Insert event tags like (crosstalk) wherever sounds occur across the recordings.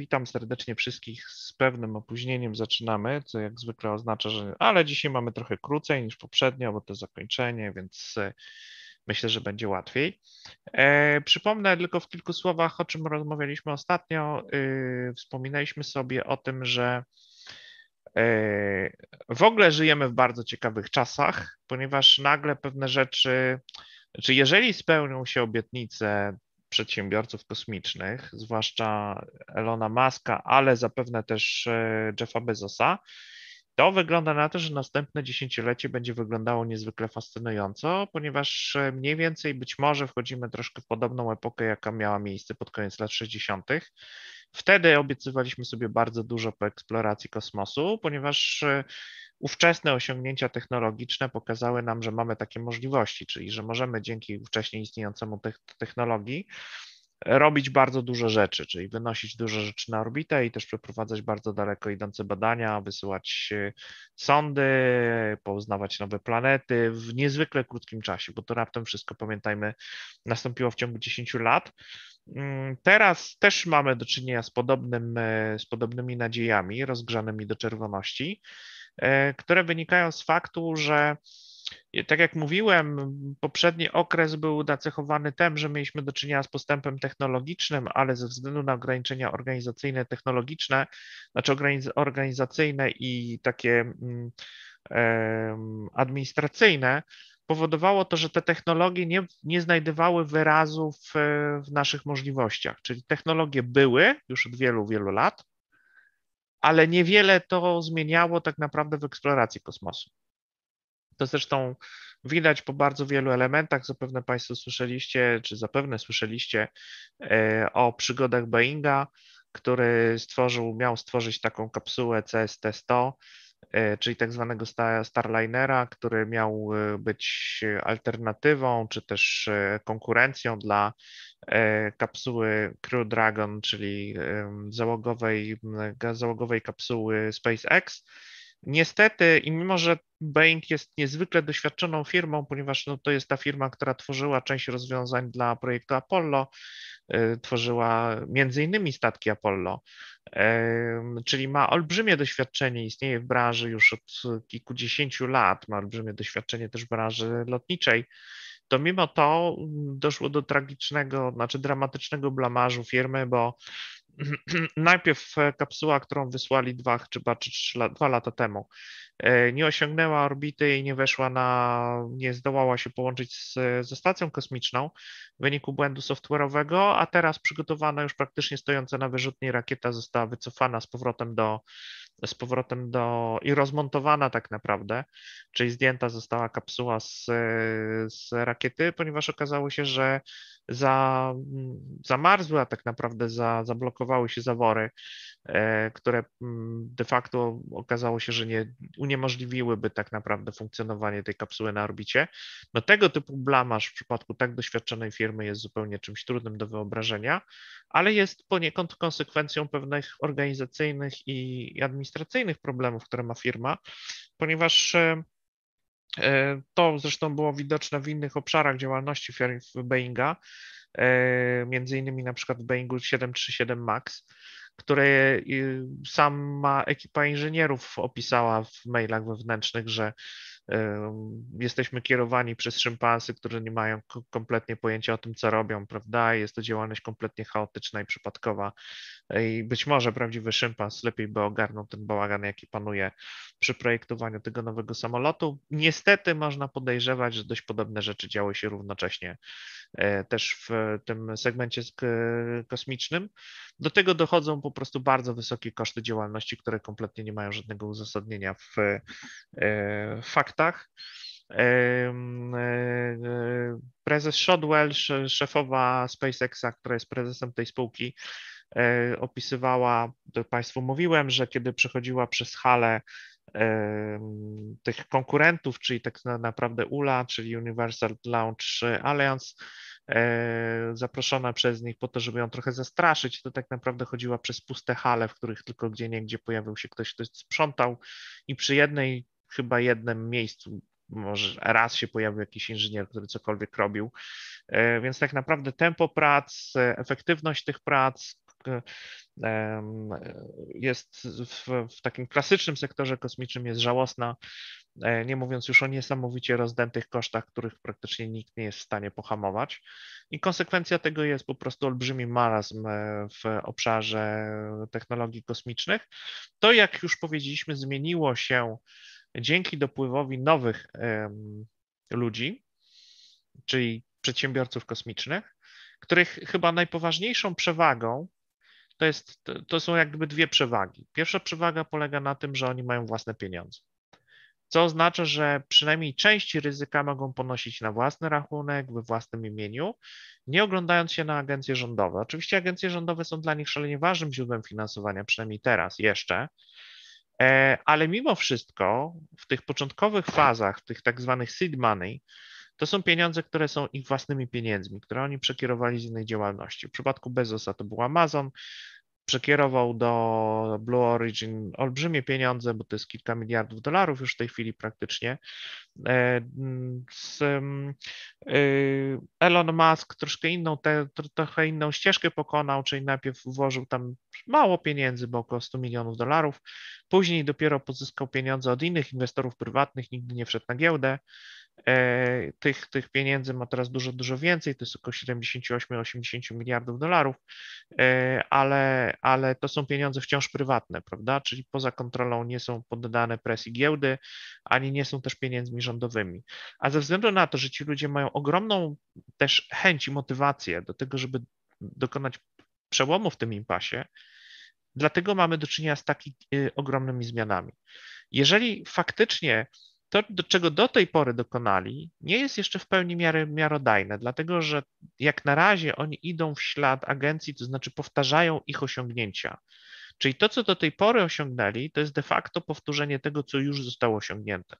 witam serdecznie wszystkich. Z pewnym opóźnieniem zaczynamy, co jak zwykle oznacza, że. Ale dzisiaj mamy trochę krócej niż poprzednio, bo to zakończenie, więc e, myślę, że będzie łatwiej. E, przypomnę tylko w kilku słowach, o czym rozmawialiśmy ostatnio. E, wspominaliśmy sobie o tym, że e, w ogóle żyjemy w bardzo ciekawych czasach, ponieważ nagle pewne rzeczy, czy jeżeli spełnią się obietnice przedsiębiorców kosmicznych, zwłaszcza Elona Muska, ale zapewne też e, Jeffa Bezosa, to wygląda na to, że następne dziesięciolecie będzie wyglądało niezwykle fascynująco, ponieważ e, mniej więcej być może wchodzimy troszkę w podobną epokę, jaka miała miejsce pod koniec lat 60. Wtedy obiecywaliśmy sobie bardzo dużo po eksploracji kosmosu, ponieważ e, ówczesne osiągnięcia technologiczne pokazały nam, że mamy takie możliwości, czyli że możemy dzięki wcześniej istniejącemu technologii robić bardzo dużo rzeczy, czyli wynosić dużo rzeczy na orbitę i też przeprowadzać bardzo daleko idące badania, wysyłać e, sondy, poznawać nowe planety w niezwykle krótkim czasie, bo to raptem wszystko, pamiętajmy, nastąpiło w ciągu 10 lat. Mm, teraz też mamy do czynienia z, podobnym, e, z podobnymi nadziejami rozgrzanymi do czerwoności. E, które wynikają z faktu, że tak jak mówiłem, poprzedni okres był nacechowany tym, że mieliśmy do czynienia z postępem technologicznym, ale ze względu na ograniczenia organizacyjne, technologiczne, znaczy organizacyjne i takie mm, administracyjne, powodowało to, że te technologie nie, nie znajdowały wyrazu w, w naszych możliwościach. Czyli technologie były już od wielu, wielu lat, ale niewiele to zmieniało tak naprawdę w eksploracji kosmosu. To zresztą widać po bardzo wielu elementach. Zapewne Państwo słyszeliście, czy zapewne słyszeliście e, o przygodach Boeinga, który stworzył, miał stworzyć taką kapsułę CST-100, e, czyli tak zwanego Starlinera, który miał e, być alternatywą, czy też konkurencją dla kapsuły Crew Dragon, czyli załogowej, załogowej kapsuły SpaceX. Niestety, i mimo że Boeing jest niezwykle doświadczoną firmą, ponieważ no, to jest ta firma, która tworzyła część rozwiązań dla projektu Apollo, y, tworzyła między innymi statki Apollo, czyli ma olbrzymie doświadczenie, istnieje w branży już od kilkudziesięciu lat, ma olbrzymie doświadczenie też w branży lotniczej to mimo to doszło do tragicznego, znaczy dramatycznego blamażu firmy, bo (clears throat) najpierw kapsuła, którą wysłali dwa, chyba czy trzy, dwa lata temu, e, nie osiągnęła orbity i nie weszła na, nie zdołała się połączyć z, ze stacją kosmiczną w wyniku błędu software'owego, a teraz przygotowana już praktycznie stojąca na wyrzutni rakieta została wycofana z powrotem do, z powrotem do i rozmontowana tak naprawdę, czyli zdjęta została kapsuła z, z rakiety, ponieważ okazało się, że za, zamarzły, a tak naprawdę za, zablokowały się zawory, e, które mm, de facto okazało się, że nie uniemożliwiłyby tak naprawdę funkcjonowanie tej kapsuły na orbicie. No tego typu blamaż w przypadku tak doświadczonej firmy jest zupełnie czymś trudnym do wyobrażenia, ale jest poniekąd konsekwencją pewnych organizacyjnych i administracyjnych problemów, które ma firma, ponieważ e, to zresztą było widoczne w innych obszarach działalności Boeinga, e, między innymi na przykład w Boeingu 737 MAX, które sama ekipa inżynierów opisała w mailach wewnętrznych, że jesteśmy kierowani przez szympansy, którzy nie mają kompletnie pojęcia o tym, co robią, prawda? Jest to działalność kompletnie chaotyczna i przypadkowa. I być może prawdziwy szympans lepiej by ogarnął ten bałagan, jaki panuje przy projektowaniu tego nowego samolotu. Niestety można podejrzewać, że dość podobne rzeczy działy się równocześnie e, też w tym segmencie kosmicznym. Do tego dochodzą po prostu bardzo wysokie koszty działalności, które kompletnie nie mają żadnego uzasadnienia w, e, w faktach. E, prezes Shotwell, szefowa SpaceXa, która jest prezesem tej spółki, opisywała, to Państwu mówiłem, że kiedy przechodziła przez halę tych konkurentów, czyli tak naprawdę ULA, czyli Universal Launch Alliance, e, zaproszona przez nich po to, żeby ją trochę zastraszyć, to tak naprawdę chodziła przez puste hale, w których tylko gdzie niegdzie pojawił się ktoś, kto sprzątał i przy jednej, chyba jednym miejscu może raz się pojawił jakiś inżynier, który cokolwiek robił. E, więc tak naprawdę tempo prac, efektywność tych prac, jest w, w takim klasycznym sektorze kosmicznym jest żałosna, e, nie mówiąc już o niesamowicie rozdętych kosztach, których praktycznie nikt nie jest w stanie pohamować. I konsekwencja tego jest po prostu olbrzymi marazm e, w obszarze technologii kosmicznych. To, jak już powiedzieliśmy, zmieniło się dzięki dopływowi nowych ludzi, czyli przedsiębiorców kosmicznych, których chyba najpoważniejszą przewagą to, jest, to są jakby dwie przewagi. Pierwsza przewaga polega na tym, że oni mają własne pieniądze, co oznacza, że przynajmniej część ryzyka mogą ponosić na własny rachunek, we własnym imieniu, nie oglądając się na agencje rządowe. Oczywiście agencje rządowe są dla nich szalenie ważnym źródłem finansowania, przynajmniej teraz jeszcze, ale mimo wszystko w tych początkowych fazach, tych tak zwanych seed money, to są pieniądze, które są ich własnymi pieniędzmi, które oni przekierowali z innej działalności. W przypadku Bezosa to był Amazon, przekierował do Blue Origin olbrzymie pieniądze, bo to jest kilka miliardów dolarów już w tej chwili praktycznie. E, z, e, Elon Musk troszkę inną, te, trochę inną ścieżkę pokonał, czyli najpierw włożył tam mało pieniędzy, bo około 100 milionów dolarów, później dopiero pozyskał pieniądze od innych inwestorów prywatnych, nigdy nie wszedł na giełdę tych, tych pieniędzy ma teraz dużo, dużo więcej, to jest około 78-80 miliardów dolarów, e, ale, ale to są pieniądze wciąż prywatne, prawda? Czyli poza kontrolą nie są poddane presji giełdy, ani nie są też pieniędzmi rządowymi. A ze względu na to, że ci ludzie mają ogromną też chęć i motywację do tego, żeby dokonać przełomu w tym impasie, dlatego mamy do czynienia z takimi y, ogromnymi zmianami. Jeżeli faktycznie to, do czego do tej pory dokonali, nie jest jeszcze w pełni miary, miarodajne, dlatego że jak na razie oni idą w ślad agencji, to znaczy powtarzają ich osiągnięcia. Czyli to, co do tej pory osiągnęli, to jest de facto powtórzenie tego, co już zostało osiągnięte.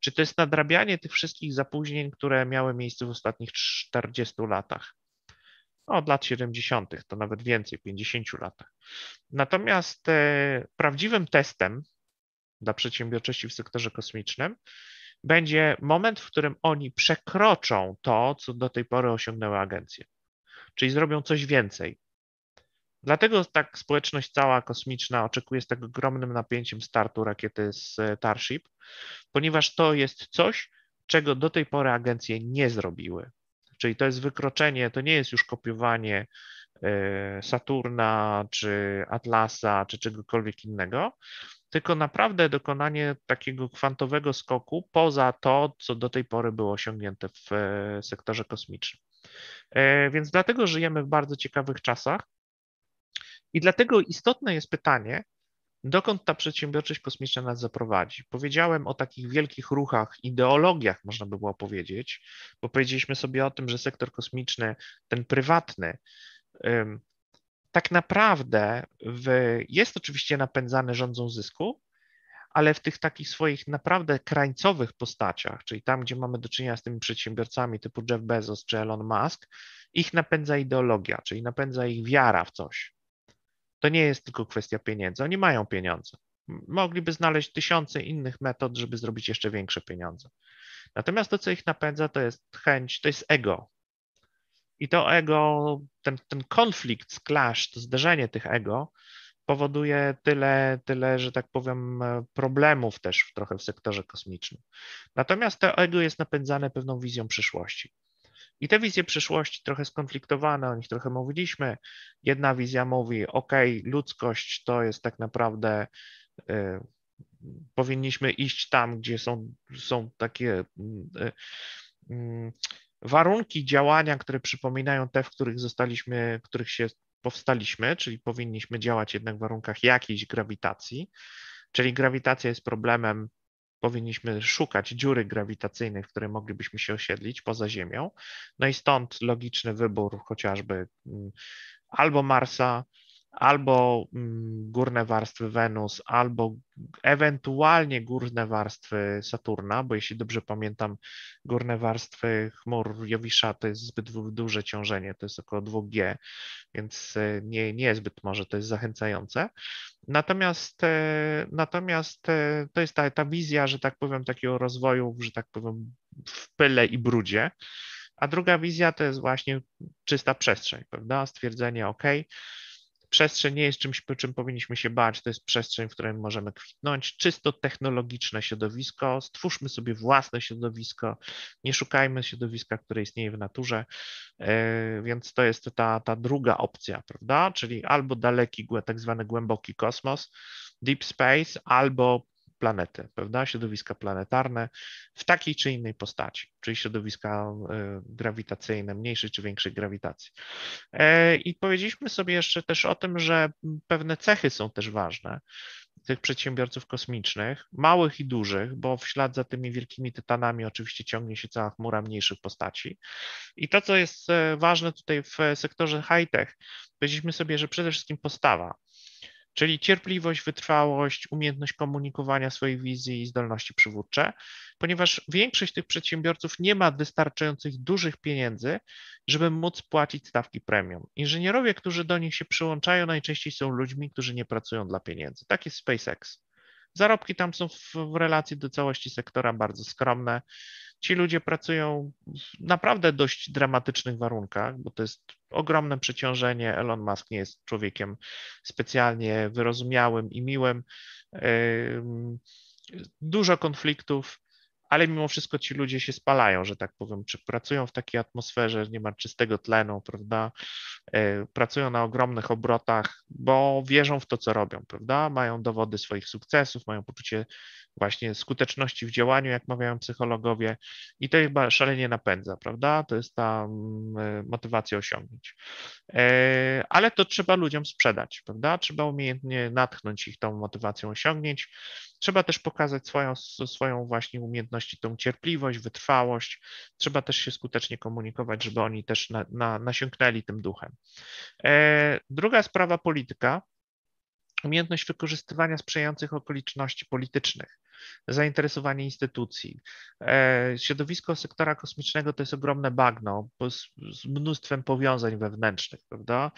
Czy to jest nadrabianie tych wszystkich zapóźnień, które miały miejsce w ostatnich 40 latach? No, od lat 70., to nawet więcej, 50 latach. Natomiast e, prawdziwym testem dla przedsiębiorczości w sektorze kosmicznym, będzie moment, w którym oni przekroczą to, co do tej pory osiągnęły agencje, czyli zrobią coś więcej. Dlatego tak społeczność cała kosmiczna oczekuje z tak ogromnym napięciem startu rakiety z Starship, ponieważ to jest coś, czego do tej pory agencje nie zrobiły. Czyli to jest wykroczenie, to nie jest już kopiowanie e, Saturna, czy Atlasa, czy czegokolwiek innego, tylko naprawdę dokonanie takiego kwantowego skoku poza to, co do tej pory było osiągnięte w e, sektorze kosmicznym. E, więc dlatego żyjemy w bardzo ciekawych czasach i dlatego istotne jest pytanie, dokąd ta przedsiębiorczość kosmiczna nas zaprowadzi. Powiedziałem o takich wielkich ruchach, ideologiach, można by było powiedzieć, bo powiedzieliśmy sobie o tym, że sektor kosmiczny, ten prywatny, tak naprawdę w, jest oczywiście napędzany rządzą zysku, ale w tych takich swoich naprawdę krańcowych postaciach, czyli tam, gdzie mamy do czynienia z tymi przedsiębiorcami typu Jeff Bezos czy Elon Musk, ich napędza ideologia, czyli napędza ich wiara w coś. To nie jest tylko kwestia pieniędzy. Oni mają pieniądze. Mogliby znaleźć tysiące innych metod, żeby zrobić jeszcze większe pieniądze. Natomiast to, co ich napędza, to jest chęć, to jest ego. I to ego, ten, ten konflikt, clash, to zderzenie tych ego powoduje tyle, tyle, że tak powiem, problemów też trochę w sektorze kosmicznym. Natomiast to ego jest napędzane pewną wizją przyszłości. I te wizje przyszłości trochę skonfliktowane, o nich trochę mówiliśmy. Jedna wizja mówi, OK, ludzkość to jest tak naprawdę, y, powinniśmy iść tam, gdzie są, są takie y, y, warunki działania, które przypominają te, w których zostaliśmy, w których się powstaliśmy, czyli powinniśmy działać jednak w warunkach jakiejś grawitacji, czyli grawitacja jest problemem, powinniśmy szukać dziury grawitacyjnej, w której moglibyśmy się osiedlić poza Ziemią. No i stąd logiczny wybór chociażby mm, albo Marsa, albo mm, górne warstwy Wenus, albo ewentualnie górne warstwy Saturna, bo jeśli dobrze pamiętam, górne warstwy chmur Jowisza to jest zbyt duże ciążenie, to jest około 2G, więc e, nie, nie zbyt może to jest zachęcające. Natomiast, e, natomiast e, to jest ta, ta wizja, że tak powiem, takiego rozwoju, że tak powiem, w pyle i brudzie. A druga wizja to jest właśnie czysta przestrzeń, prawda? Stwierdzenie, OK, przestrzeń nie jest czymś, czym powinniśmy się bać, to jest przestrzeń, w której możemy kwitnąć, czysto technologiczne środowisko, stwórzmy sobie własne środowisko, nie szukajmy środowiska, które istnieje w naturze, e, więc to jest ta, ta druga opcja, prawda, czyli albo daleki, tak zwany głęboki kosmos, deep space, albo planety, prawda? Środowiska planetarne w takiej czy innej postaci, czyli środowiska e, grawitacyjne, mniejszej czy większej grawitacji. E, I powiedzieliśmy sobie jeszcze też o tym, że pewne cechy są też ważne tych przedsiębiorców kosmicznych, małych i dużych, bo w ślad za tymi wielkimi tytanami oczywiście ciągnie się cała chmura mniejszych postaci. I to, co jest e, ważne tutaj w sektorze high-tech, powiedzieliśmy sobie, że przede wszystkim postawa czyli cierpliwość, wytrwałość, umiejętność komunikowania swojej wizji i zdolności przywódcze, ponieważ większość tych przedsiębiorców nie ma wystarczających dużych pieniędzy, żeby móc płacić stawki premium. Inżynierowie, którzy do nich się przyłączają, najczęściej są ludźmi, którzy nie pracują dla pieniędzy. Tak jest SpaceX. Zarobki tam są w, w relacji do całości sektora bardzo skromne. Ci ludzie pracują w naprawdę dość dramatycznych warunkach, bo to jest ogromne przeciążenie. Elon Musk nie jest człowiekiem specjalnie wyrozumiałym i miłym. Dużo konfliktów ale mimo wszystko ci ludzie się spalają, że tak powiem, czy pracują w takiej atmosferze, nie ma czystego tlenu, prawda? E, pracują na ogromnych obrotach, bo wierzą w to, co robią, prawda? Mają dowody swoich sukcesów, mają poczucie właśnie skuteczności w działaniu, jak mawiają psychologowie, i to ich szalenie napędza, prawda? To jest ta mm, e, motywacja osiągnięć. E, ale to trzeba ludziom sprzedać, prawda? Trzeba umiejętnie natchnąć ich tą motywacją osiągnięć. Trzeba też pokazać swoją, swoją właśnie umiejętności, tą cierpliwość, wytrwałość. Trzeba też się skutecznie komunikować, żeby oni też na, na, nasiąknęli tym duchem. E, druga sprawa polityka umiejętność wykorzystywania sprzyjających okoliczności politycznych zainteresowanie instytucji. E, środowisko sektora kosmicznego to jest ogromne bagno z, z mnóstwem powiązań wewnętrznych, prawda?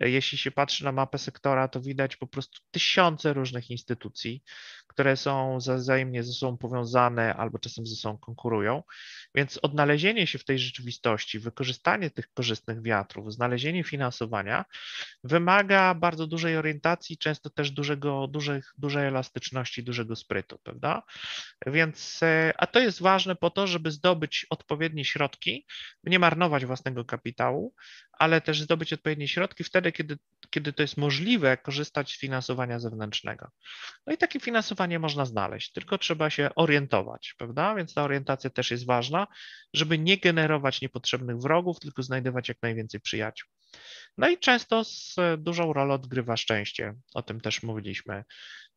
E, jeśli się patrzy na mapę sektora, to widać po prostu tysiące różnych instytucji, które są wzajemnie ze sobą powiązane albo czasem ze sobą konkurują. Więc odnalezienie się w tej rzeczywistości, wykorzystanie tych korzystnych wiatrów, znalezienie finansowania wymaga bardzo dużej orientacji, często też dużego, dużych, dużej elastyczności, dużego sprytu, prawda? Więc, e, a to jest ważne po to, żeby zdobyć odpowiednie środki, nie marnować własnego kapitału, ale też zdobyć odpowiednie środki wtedy, kiedy, kiedy to jest możliwe, korzystać z finansowania zewnętrznego. No i takie finansowanie można znaleźć, tylko trzeba się orientować, prawda? Więc ta orientacja też jest ważna, żeby nie generować niepotrzebnych wrogów, tylko znajdować jak najwięcej przyjaciół. No i często z dużą rolę odgrywa szczęście, o tym też mówiliśmy.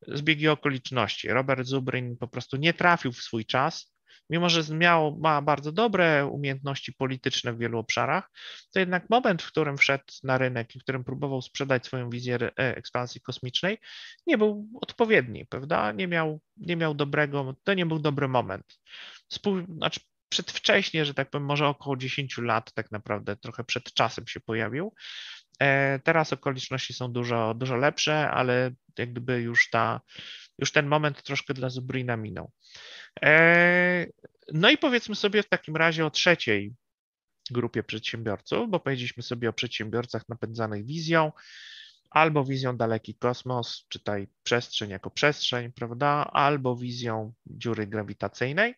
Zbiegi okoliczności. Robert Zubrin po prostu nie trafił w swój czas, mimo że miał, ma bardzo dobre umiejętności polityczne w wielu obszarach, to jednak moment, w którym wszedł na rynek i w którym próbował sprzedać swoją wizję e, ekspansji kosmicznej, nie był odpowiedni, prawda? Nie miał, nie miał dobrego, to nie był dobry moment. Spół, znaczy przedwcześnie, że tak powiem, może około 10 lat tak naprawdę, trochę przed czasem się pojawił. E, teraz okoliczności są dużo, dużo lepsze, ale jak gdyby już ta, już ten moment troszkę dla Zubrina minął. E, no i powiedzmy sobie w takim razie o trzeciej grupie przedsiębiorców, bo powiedzieliśmy sobie o przedsiębiorcach napędzanych wizją, albo wizją daleki kosmos, czytaj przestrzeń jako przestrzeń, prawda, albo wizją dziury grawitacyjnej.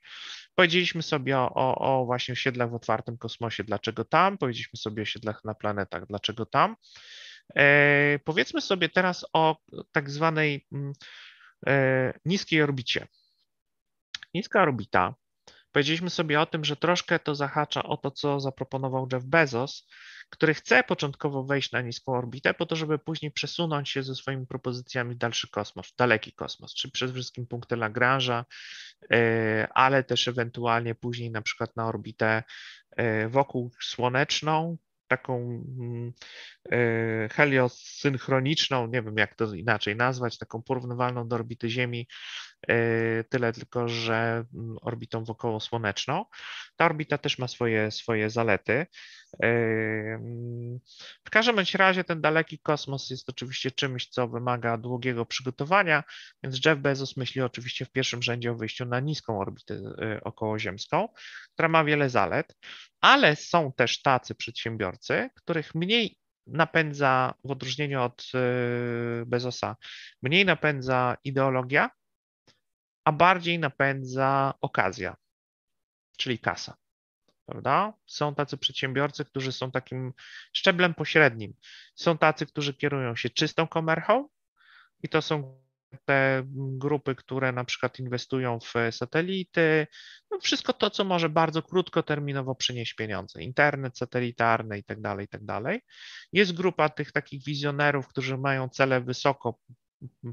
Powiedzieliśmy sobie o, o, właśnie osiedlach w otwartym kosmosie, dlaczego tam, powiedzieliśmy sobie o osiedlach na planetach, dlaczego tam. E, powiedzmy sobie teraz o tak zwanej mm, niskiej orbicie. Niska orbita Powiedzieliśmy sobie o tym, że troszkę to zahacza o to, co zaproponował Jeff Bezos, który chce początkowo wejść na niską orbitę, po to, żeby później przesunąć się ze swoimi propozycjami w dalszy kosmos, w daleki kosmos, czy przede wszystkim punkty Lagrange'a, e, ale też ewentualnie później na przykład na orbitę e, wokół słoneczną, taką mm, e, heliosynchroniczną, nie wiem jak to inaczej nazwać, taką porównywalną do orbity Ziemi, tyle tylko, że mm, orbitą wokołosłoneczną. Ta orbita też ma swoje, swoje zalety. Mm, w każdym bądź razie ten daleki kosmos jest oczywiście czymś, co wymaga długiego przygotowania, więc Jeff Bezos myśli oczywiście w pierwszym rzędzie o wyjściu na niską orbitę okołoziemską, która ma wiele zalet ale są też tacy przedsiębiorcy, których mniej napędza, w odróżnieniu od y, Bezosa, mniej napędza ideologia, a bardziej napędza okazja, czyli kasa. Prawda? Są tacy przedsiębiorcy, którzy są takim szczeblem pośrednim. Są tacy, którzy kierują się czystą komerchą i to są te grupy, które na przykład inwestują w satelity, no wszystko to, co może bardzo krótkoterminowo przynieść pieniądze, internet satelitarny i tak dalej, i tak dalej. Jest grupa tych takich wizjonerów, którzy mają cele wysoko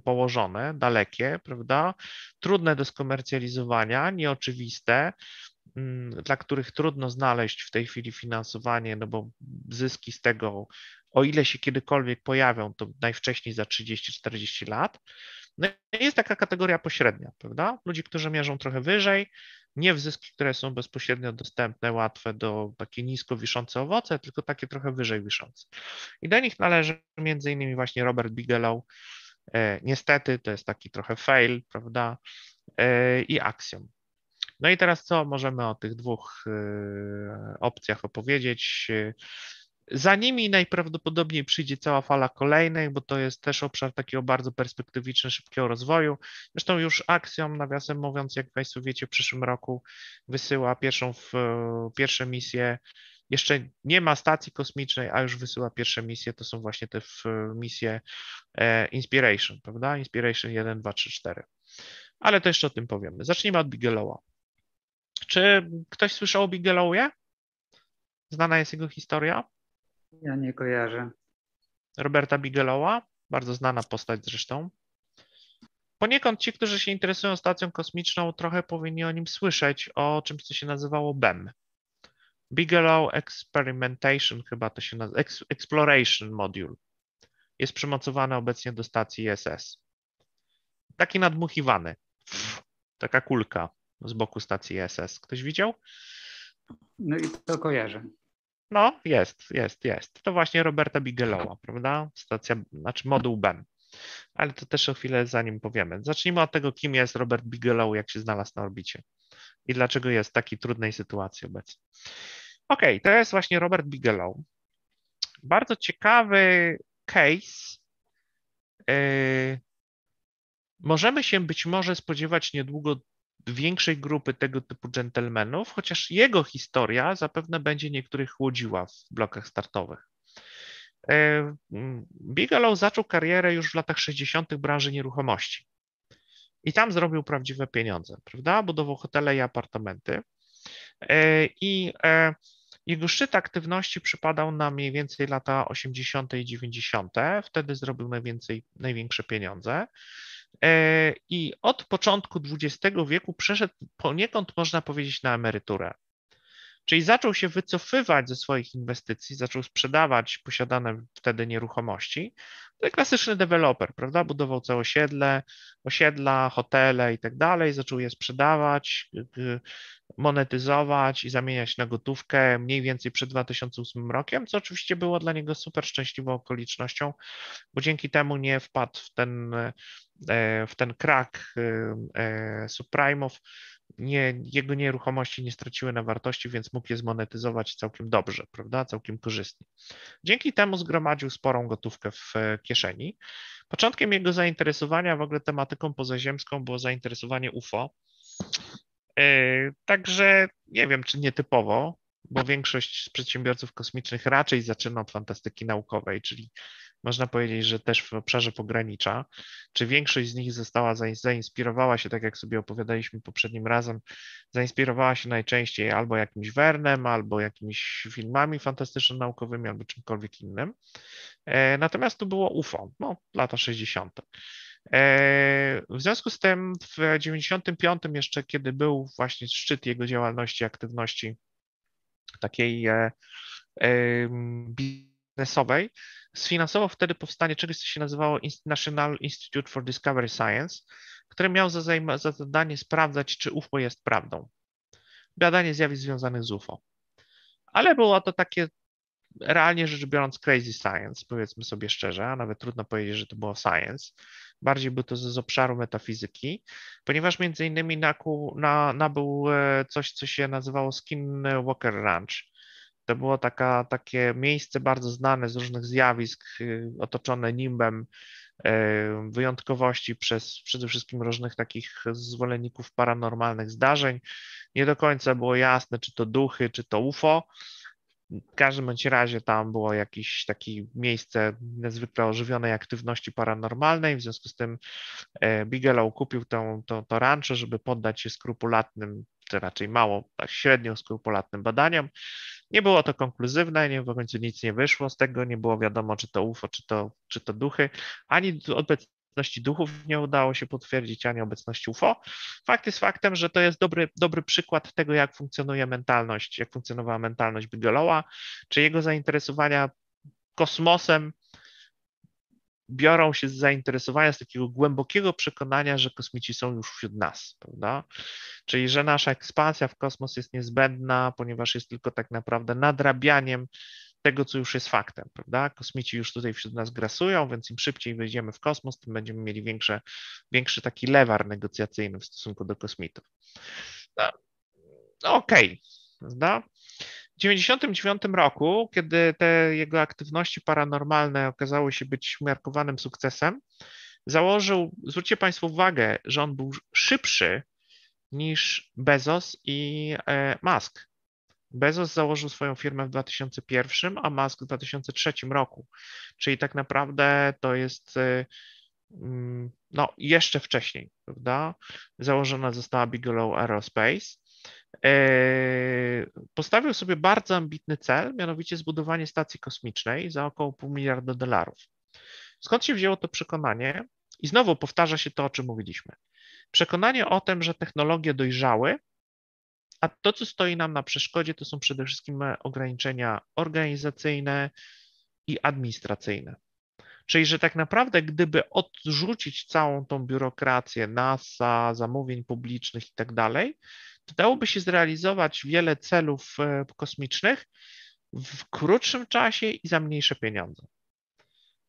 położone, dalekie, prawda? Trudne do skomercjalizowania, nieoczywiste, mm, dla których trudno znaleźć w tej chwili finansowanie, no bo zyski z tego, o ile się kiedykolwiek pojawią, to najwcześniej za 30-40 lat. No jest taka kategoria pośrednia, prawda? Ludzi, którzy mierzą trochę wyżej, nie w zyski, które są bezpośrednio dostępne, łatwe do takie nisko wiszące owoce, tylko takie trochę wyżej wiszące. I do nich należy między innymi właśnie Robert Bigelow. E, niestety to jest taki trochę fail, prawda? E, I Axiom. No i teraz co możemy o tych dwóch e, opcjach opowiedzieć? Za nimi najprawdopodobniej przyjdzie cała fala kolejnych, bo to jest też obszar takiego bardzo perspektywiczny, szybkiego rozwoju. Zresztą już Axiom, nawiasem mówiąc, jak Państwo wiecie, w przyszłym roku wysyła pierwszą, pierwsze misje. Jeszcze nie ma stacji kosmicznej, a już wysyła pierwsze misje. To są właśnie te misje e, Inspiration, prawda? Inspiration 1, 2, 3, 4. Ale to jeszcze o tym powiemy. Zacznijmy od Bigelowa. Czy ktoś słyszał o Bigelowie? Znana jest jego historia? Ja nie kojarzę. Roberta Bigelowa, bardzo znana postać zresztą. Poniekąd ci, którzy się interesują stacją kosmiczną, trochę powinni o nim słyszeć, o czymś, co się nazywało BEM. Bigelow Experimentation, chyba to się nazywa, Exploration Module. Jest przymocowany obecnie do stacji ISS. Taki nadmuchiwany. Taka kulka z boku stacji ISS. Ktoś widział? No i to kojarzę. No, jest, jest, jest. To właśnie Roberta Bigelowa, prawda? Stacja, znaczy moduł BEM. Ale to też o chwilę zanim powiemy. Zacznijmy od tego, kim jest Robert Bigelow, jak się znalazł na orbicie i dlaczego jest w takiej trudnej sytuacji obecnie. OK, to jest właśnie Robert Bigelow. Bardzo ciekawy case. Yy, możemy się być może spodziewać niedługo większej grupy tego typu dżentelmenów, chociaż jego historia zapewne będzie niektórych chłodziła w blokach startowych. E, Bigelow zaczął karierę już w latach 60. w branży nieruchomości. I tam zrobił prawdziwe pieniądze, prawda? Budował hotele i apartamenty. E, I e, jego szczyt aktywności przypadał na mniej więcej lata 80. i 90. Wtedy zrobił najwięcej, największe pieniądze. E, I od początku XX wieku przeszedł poniekąd, można powiedzieć, na emeryturę. Czyli zaczął się wycofywać ze swoich inwestycji, zaczął sprzedawać posiadane wtedy nieruchomości. To klasyczny deweloper, prawda? Budował całe osiedle, osiedla, hotele i tak dalej, zaczął je sprzedawać, monetyzować i zamieniać na gotówkę mniej więcej przed 2008 rokiem, co oczywiście było dla niego super szczęśliwą okolicznością, bo dzięki temu nie wpadł w ten, e, w ten krak e, e, subprime'ów, nie, jego nieruchomości nie straciły na wartości, więc mógł je zmonetyzować całkiem dobrze, prawda, całkiem korzystnie. Dzięki temu zgromadził sporą gotówkę w kieszeni. Początkiem jego zainteresowania w ogóle tematyką pozaziemską było zainteresowanie UFO. E, także nie wiem, czy nietypowo, bo większość przedsiębiorców kosmicznych raczej zaczyna od fantastyki naukowej, czyli można powiedzieć, że też w obszarze pogranicza. Czy większość z nich została, zainspirowała się, tak jak sobie opowiadaliśmy poprzednim razem, zainspirowała się najczęściej albo jakimś Wernem, albo jakimiś filmami fantastyczno-naukowymi, albo czymkolwiek innym. E, natomiast tu było UFO, no, lata 60. E, w związku z tym w 95 jeszcze, kiedy był właśnie szczyt jego działalności, aktywności takiej e, biznesowej, sfinansował wtedy powstanie czegoś, co się nazywało National Institute for Discovery Science, które miało za, za zadanie sprawdzać, czy UFO jest prawdą. Badanie zjawisk związanych z UFO. Ale było to takie realnie rzecz biorąc crazy science, powiedzmy sobie szczerze, a nawet trudno powiedzieć, że to było science. Bardziej był to z, z obszaru metafizyki, ponieważ między innymi naku, na, nabył e, coś, co się nazywało Skinwalker Ranch. To było taka, takie miejsce bardzo znane z różnych zjawisk, y, otoczone nimbem y, wyjątkowości przez przede wszystkim różnych takich zwolenników paranormalnych zdarzeń. Nie do końca było jasne, czy to duchy, czy to UFO. W każdym bądź razie tam było jakieś takie miejsce niezwykle ożywionej aktywności paranormalnej, w związku z tym e, Bigelow kupił to, to, to żeby poddać się skrupulatnym, czy raczej mało, tak średnio skrupulatnym badaniom. Nie było to konkluzywne, nie, w końcu nic nie wyszło z tego, nie było wiadomo, czy to UFO, czy to, czy to duchy, ani obecności duchów nie udało się potwierdzić, ani obecności UFO. Fakt jest faktem, że to jest dobry, dobry przykład tego, jak funkcjonuje mentalność, jak funkcjonowała mentalność Bigelowa, czy jego zainteresowania kosmosem biorą się z zainteresowania, z takiego głębokiego przekonania, że kosmici są już wśród nas, prawda? Czyli, że nasza ekspansja w kosmos jest niezbędna, ponieważ jest tylko tak naprawdę nadrabianiem tego, co już jest faktem, prawda? Kosmici już tutaj wśród nas grasują, więc im szybciej wejdziemy w kosmos, tym będziemy mieli większe, większy taki lewar negocjacyjny w stosunku do kosmitów. No, Okej, okay, prawda? W 1999 roku, kiedy te jego aktywności paranormalne okazały się być umiarkowanym sukcesem, założył, zwróćcie Państwo uwagę, że on był szybszy niż Bezos i e, Musk. Bezos założył swoją firmę w 2001, a Musk w 2003 roku. Czyli tak naprawdę to jest e, mm, no, jeszcze wcześniej, prawda? Założona została Bigelow Aerospace. E, postawił sobie bardzo ambitny cel, mianowicie zbudowanie stacji kosmicznej za około pół miliarda dolarów. Skąd się wzięło to przekonanie? I znowu powtarza się to, o czym mówiliśmy. Przekonanie o tym, że technologie dojrzały, a to, co stoi nam na przeszkodzie, to są przede wszystkim ograniczenia organizacyjne i administracyjne. Czyli, że tak naprawdę, gdyby odrzucić całą tą biurokrację NASA, zamówień publicznych i tak dalej, dałoby się zrealizować wiele celów e, kosmicznych w krótszym czasie i za mniejsze pieniądze.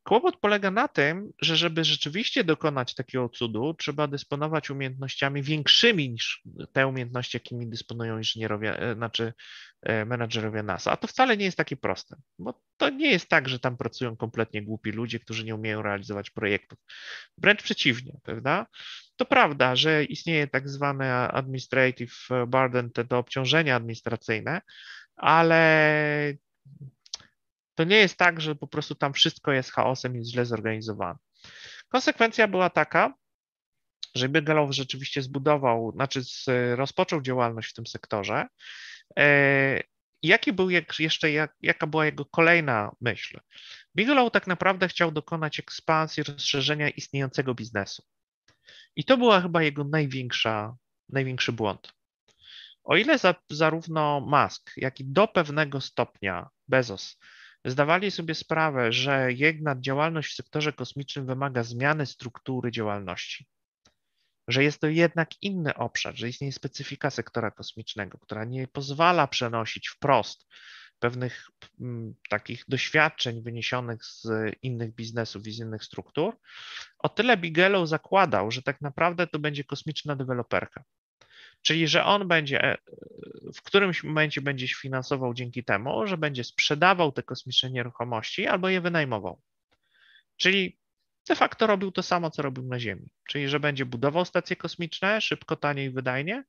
Kłopot polega na tym, że żeby rzeczywiście dokonać takiego cudu, trzeba dysponować umiejętnościami większymi niż te umiejętności, jakimi dysponują inżynierowie, e, znaczy e, menadżerowie NASA. A to wcale nie jest takie proste, bo to nie jest tak, że tam pracują kompletnie głupi ludzie, którzy nie umieją realizować projektów. Wręcz przeciwnie, prawda? To prawda, że istnieje tak zwane administrative burden, te obciążenia administracyjne, ale to nie jest tak, że po prostu tam wszystko jest chaosem i jest źle zorganizowane. Konsekwencja była taka, że Bigelow rzeczywiście zbudował, znaczy rozpoczął działalność w tym sektorze. E, jaki był jeszcze, jak, jaka była jego kolejna myśl? Bigelow tak naprawdę chciał dokonać ekspansji, rozszerzenia istniejącego biznesu. I to była chyba jego największa, największy błąd. O ile za, zarówno Musk, jak i do pewnego stopnia Bezos zdawali sobie sprawę, że jednak działalność w sektorze kosmicznym wymaga zmiany struktury działalności, że jest to jednak inny obszar, że istnieje specyfika sektora kosmicznego, która nie pozwala przenosić wprost pewnych m, mm, takich doświadczeń wyniesionych z innych biznesów i z innych struktur, o tyle Bigelow zakładał, że tak naprawdę to będzie kosmiczna deweloperka. Czyli, że on będzie e, w którymś momencie będzie się finansował dzięki temu, że będzie sprzedawał te kosmiczne nieruchomości albo je wynajmował. Czyli de facto robił to samo, co robił na Ziemi. Czyli, że będzie budował stacje kosmiczne szybko, tanie i wydajnie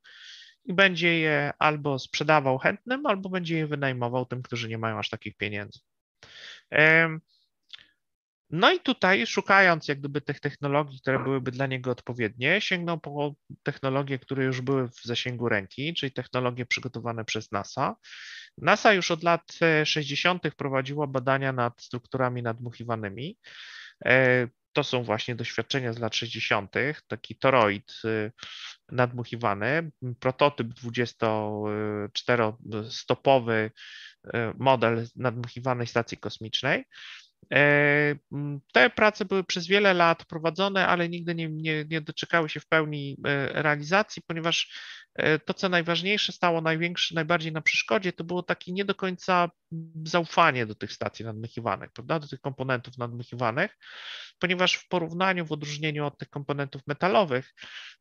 i będzie je albo sprzedawał chętnym, albo będzie je wynajmował tym, którzy nie mają aż takich pieniędzy. No i tutaj, szukając jak gdyby tych technologii, które byłyby dla niego odpowiednie, sięgnął po technologie, które już były w zasięgu ręki, czyli technologie przygotowane przez NASA. NASA już od lat 60. prowadziła badania nad strukturami nadmuchiwanymi. E, to są właśnie doświadczenia z lat 60., taki toroid y, nadmuchiwany, prototyp 24-stopowy y, model nadmuchiwanej stacji kosmicznej. E, te prace były przez wiele lat prowadzone, ale nigdy nie, nie, nie doczekały się w pełni e, realizacji, ponieważ e, to, co najważniejsze, stało największe, najbardziej na przeszkodzie, to było takie nie do końca zaufanie do tych stacji nadmychiwanych, prawda, do tych komponentów nadmychiwanych, ponieważ w porównaniu, w odróżnieniu od tych komponentów metalowych,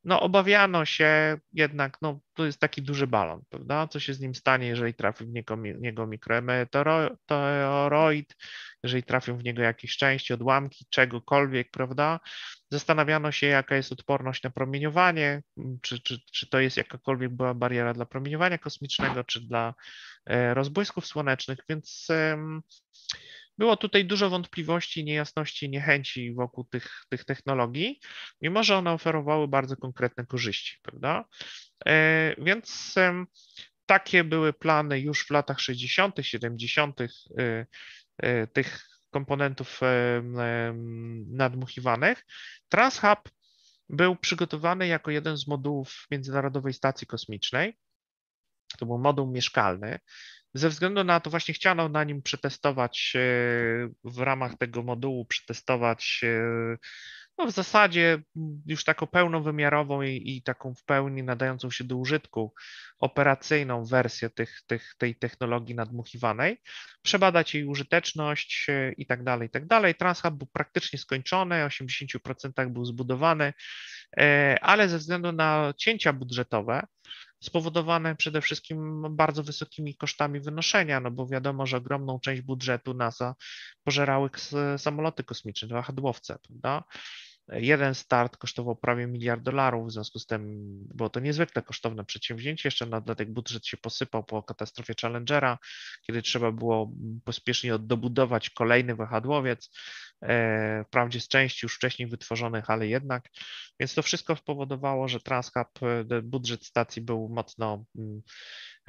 no obawiano się jednak, no to jest taki duży balon, prawda? Co się z nim stanie, jeżeli trafi w niego, niego mikrometeoroid, jeżeli trafią w niego jakieś części, odłamki, czegokolwiek, prawda? Zastanawiano się, jaka jest odporność na promieniowanie, czy, czy, czy to jest jakakolwiek była bariera dla promieniowania kosmicznego, czy dla e, rozbłysków słonecznych, więc było tutaj dużo wątpliwości, niejasności, niechęci wokół tych, tych technologii, mimo że one oferowały bardzo konkretne korzyści, prawda? E, więc takie były plany już w latach 60., 70. E, e, tych komponentów nadmuchiwanych. TransHub był przygotowany jako jeden z modułów Międzynarodowej Stacji Kosmicznej. To był moduł mieszkalny. Ze względu na to właśnie chciano na nim przetestować w ramach tego modułu, przetestować no w zasadzie już taką pełnowymiarową i, i, taką w pełni nadającą się do użytku operacyjną wersję tych, tych, tej technologii nadmuchiwanej, przebadać jej użyteczność i tak dalej, i tak dalej. TransHub był praktycznie skończony, 80% był zbudowany, e, ale ze względu na cięcia budżetowe, spowodowane przede wszystkim bardzo wysokimi kosztami wynoszenia, no bo wiadomo, że ogromną część budżetu NASA pożerały samoloty kosmiczne, wahadłowce, prawda? Jeden start kosztował prawie miliard dolarów, w związku z tym było to niezwykle kosztowne przedsięwzięcie. Jeszcze na dodatek budżet się posypał po katastrofie Challengera, kiedy trzeba było pospiesznie dobudować kolejny wahadłowiec. E, wprawdzie z części już wcześniej wytworzonych, ale jednak. Więc to wszystko spowodowało, że TransHub, e, budżet stacji był mocno mm,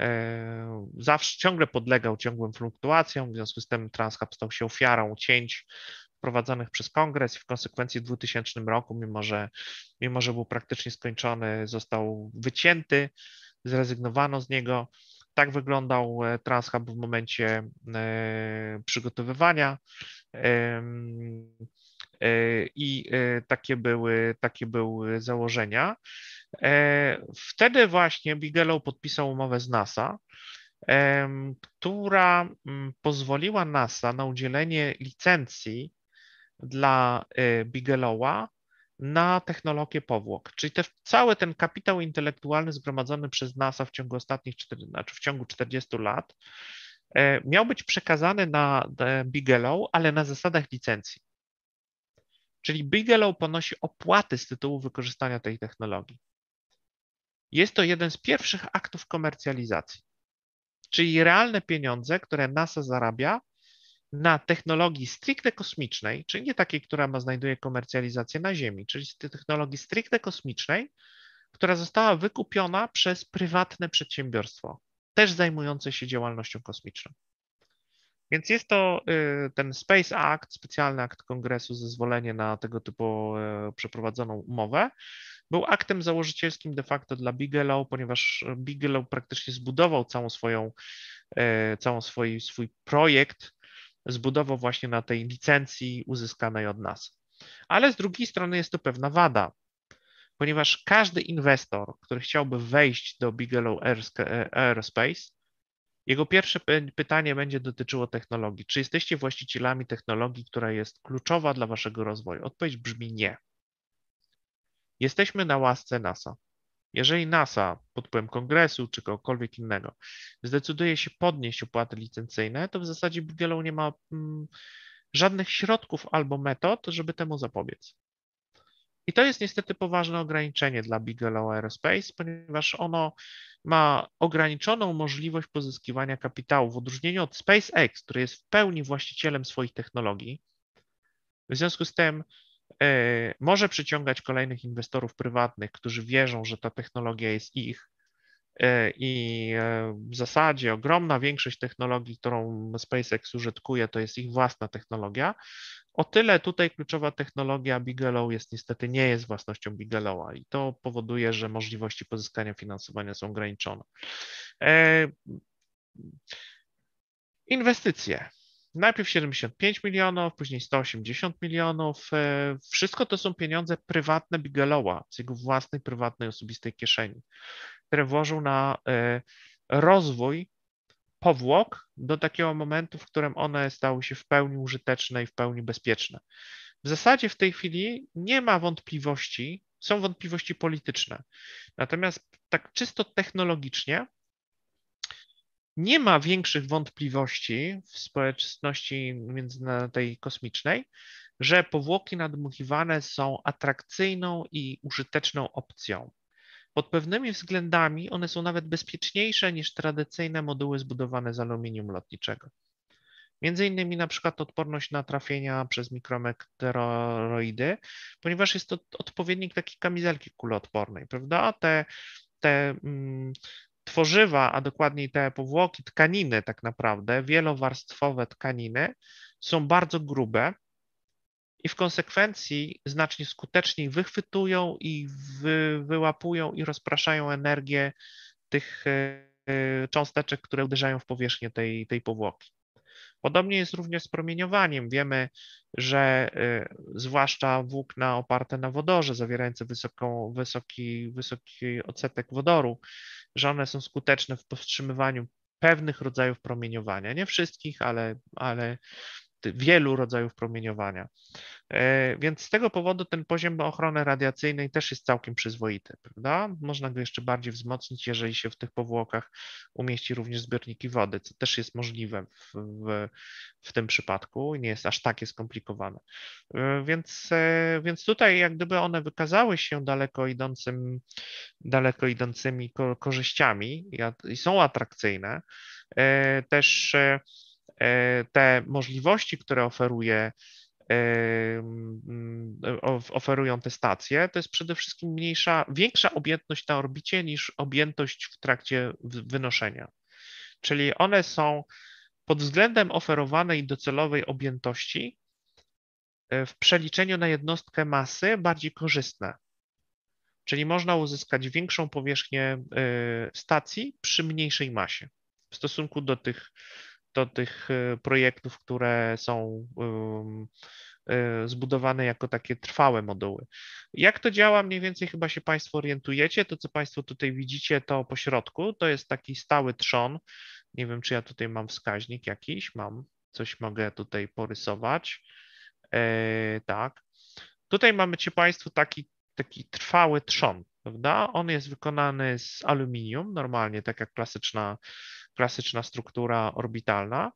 e, zawsze ciągle podlegał ciągłym fluktuacjom, w związku z tym TransHub stał się ofiarą cięć wprowadzonych przez kongres i w konsekwencji w 2000 roku, mimo że, mimo że był praktycznie skończony, został wycięty, zrezygnowano z niego. Tak wyglądał TransHub w momencie przygotowywania i e, takie były, takie były założenia. E, wtedy właśnie Bigelow podpisał umowę z NASA, która mm, pozwoliła NASA na udzielenie licencji dla e, Bigelowa na technologię powłok. Czyli te, cały ten kapitał intelektualny zgromadzony przez NASA w ciągu ostatnich, znaczy w ciągu 40 lat E, miał być przekazany na Bigelow, ale na zasadach licencji. Czyli Bigelow ponosi opłaty z tytułu wykorzystania tej technologii. Jest to jeden z pierwszych aktów komercjalizacji, czyli realne pieniądze, które NASA zarabia na technologii stricte kosmicznej, czyli nie takiej, która ma, znajduje komercjalizację na Ziemi, czyli technologii stricte kosmicznej, która została wykupiona przez prywatne przedsiębiorstwo też zajmujące się działalnością kosmiczną. Więc jest to y, ten Space Act, specjalny akt kongresu, zezwolenie na tego typu y, przeprowadzoną umowę, był aktem założycielskim de facto dla Bigelow, ponieważ Bigelow praktycznie zbudował całą swoją, y, całą swój, swój projekt, zbudował właśnie na tej licencji uzyskanej od nas. Ale z drugiej strony jest to pewna wada, ponieważ każdy inwestor, który chciałby wejść do Bigelow Aerospace, jego pierwsze pytanie będzie dotyczyło technologii. Czy jesteście właścicielami technologii, która jest kluczowa dla waszego rozwoju? Odpowiedź brzmi nie. Jesteśmy na łasce NASA. Jeżeli NASA pod wpływem kongresu czy kogokolwiek innego zdecyduje się podnieść opłaty licencyjne, to w zasadzie Bigelow nie ma mm, żadnych środków albo metod, żeby temu zapobiec. I to jest niestety poważne ograniczenie dla Bigelow Aerospace, ponieważ ono ma ograniczoną możliwość pozyskiwania kapitału w odróżnieniu od SpaceX, który jest w pełni właścicielem swoich technologii. W związku z tym może przyciągać kolejnych inwestorów prywatnych, którzy wierzą, że ta technologia jest ich. E, I w zasadzie ogromna większość technologii, którą SpaceX użytkuje, to jest ich własna technologia, o tyle tutaj kluczowa technologia Bigelow jest niestety nie jest własnością Bigelowa i to powoduje, że możliwości pozyskania finansowania są ograniczone. E, inwestycje. Najpierw 75 milionów, później 180 milionów. E, wszystko to są pieniądze prywatne Bigelowa, z jego własnej, prywatnej, osobistej kieszeni, które włożył na e, rozwój powłok do takiego momentu, w którym one stały się w pełni użyteczne i w pełni bezpieczne. W zasadzie w tej chwili nie ma wątpliwości Są wątpliwości polityczne. Natomiast tak czysto technologicznie nie ma większych wątpliwości w społeczności tej kosmicznej, że powłoki nadmuchiwane są atrakcyjną i użyteczną opcją. Pod pewnymi względami one są nawet bezpieczniejsze niż tradycyjne moduły zbudowane z aluminium lotniczego. Między innymi na przykład odporność na trafienia przez mikrometeoroidy, ponieważ jest to odpowiednik takiej kamizelki kuloodpornej, prawda? Te, te mm, tworzywa, a dokładniej te powłoki, tkaniny tak naprawdę, wielowarstwowe tkaniny są bardzo grube i w konsekwencji znacznie skuteczniej wychwytują i wy, wyłapują i rozpraszają energię tych e, cząsteczek, które uderzają w powierzchnię tej, tej powłoki. Podobnie jest również z promieniowaniem. Wiemy, że y, zwłaszcza włókna oparte na wodorze, zawierające wysoką, wysoki, wysoki odsetek wodoru, że one są skuteczne w powstrzymywaniu pewnych rodzajów promieniowania. Nie wszystkich, ale, ale wielu rodzajów promieniowania. E, więc z tego powodu ten poziom ochrony radiacyjnej też jest całkiem przyzwoity, prawda? Można go jeszcze bardziej wzmocnić, jeżeli się w tych powłokach umieści również zbiorniki wody, co też jest możliwe w, w, w tym przypadku i nie jest aż takie skomplikowane. E, więc, e, więc tutaj jak gdyby one wykazały się daleko idącym, daleko idącymi korzyściami i są atrakcyjne. Też te możliwości, które oferuje, oferują te stacje, to jest przede wszystkim mniejsza, większa objętność na orbicie niż objętość w trakcie wynoszenia. Czyli one są pod względem oferowanej docelowej objętości e, w przeliczeniu na jednostkę masy bardziej korzystne. Czyli można uzyskać większą powierzchnię stacji przy mniejszej masie w stosunku do tych do tych e, projektów, które są e, zbudowane jako takie trwałe moduły. Jak to działa, mniej więcej chyba się Państwo orientujecie. To, co Państwo tutaj widzicie, to po środku, to jest taki stały trzon. Nie wiem, czy ja tutaj mam wskaźnik jakiś, mam, coś mogę tutaj porysować. E, tak. Tutaj mamy Cię Państwo taki, taki trwały trzon, prawda? On jest wykonany z aluminium, normalnie tak jak klasyczna klasyczna struktura orbitalna.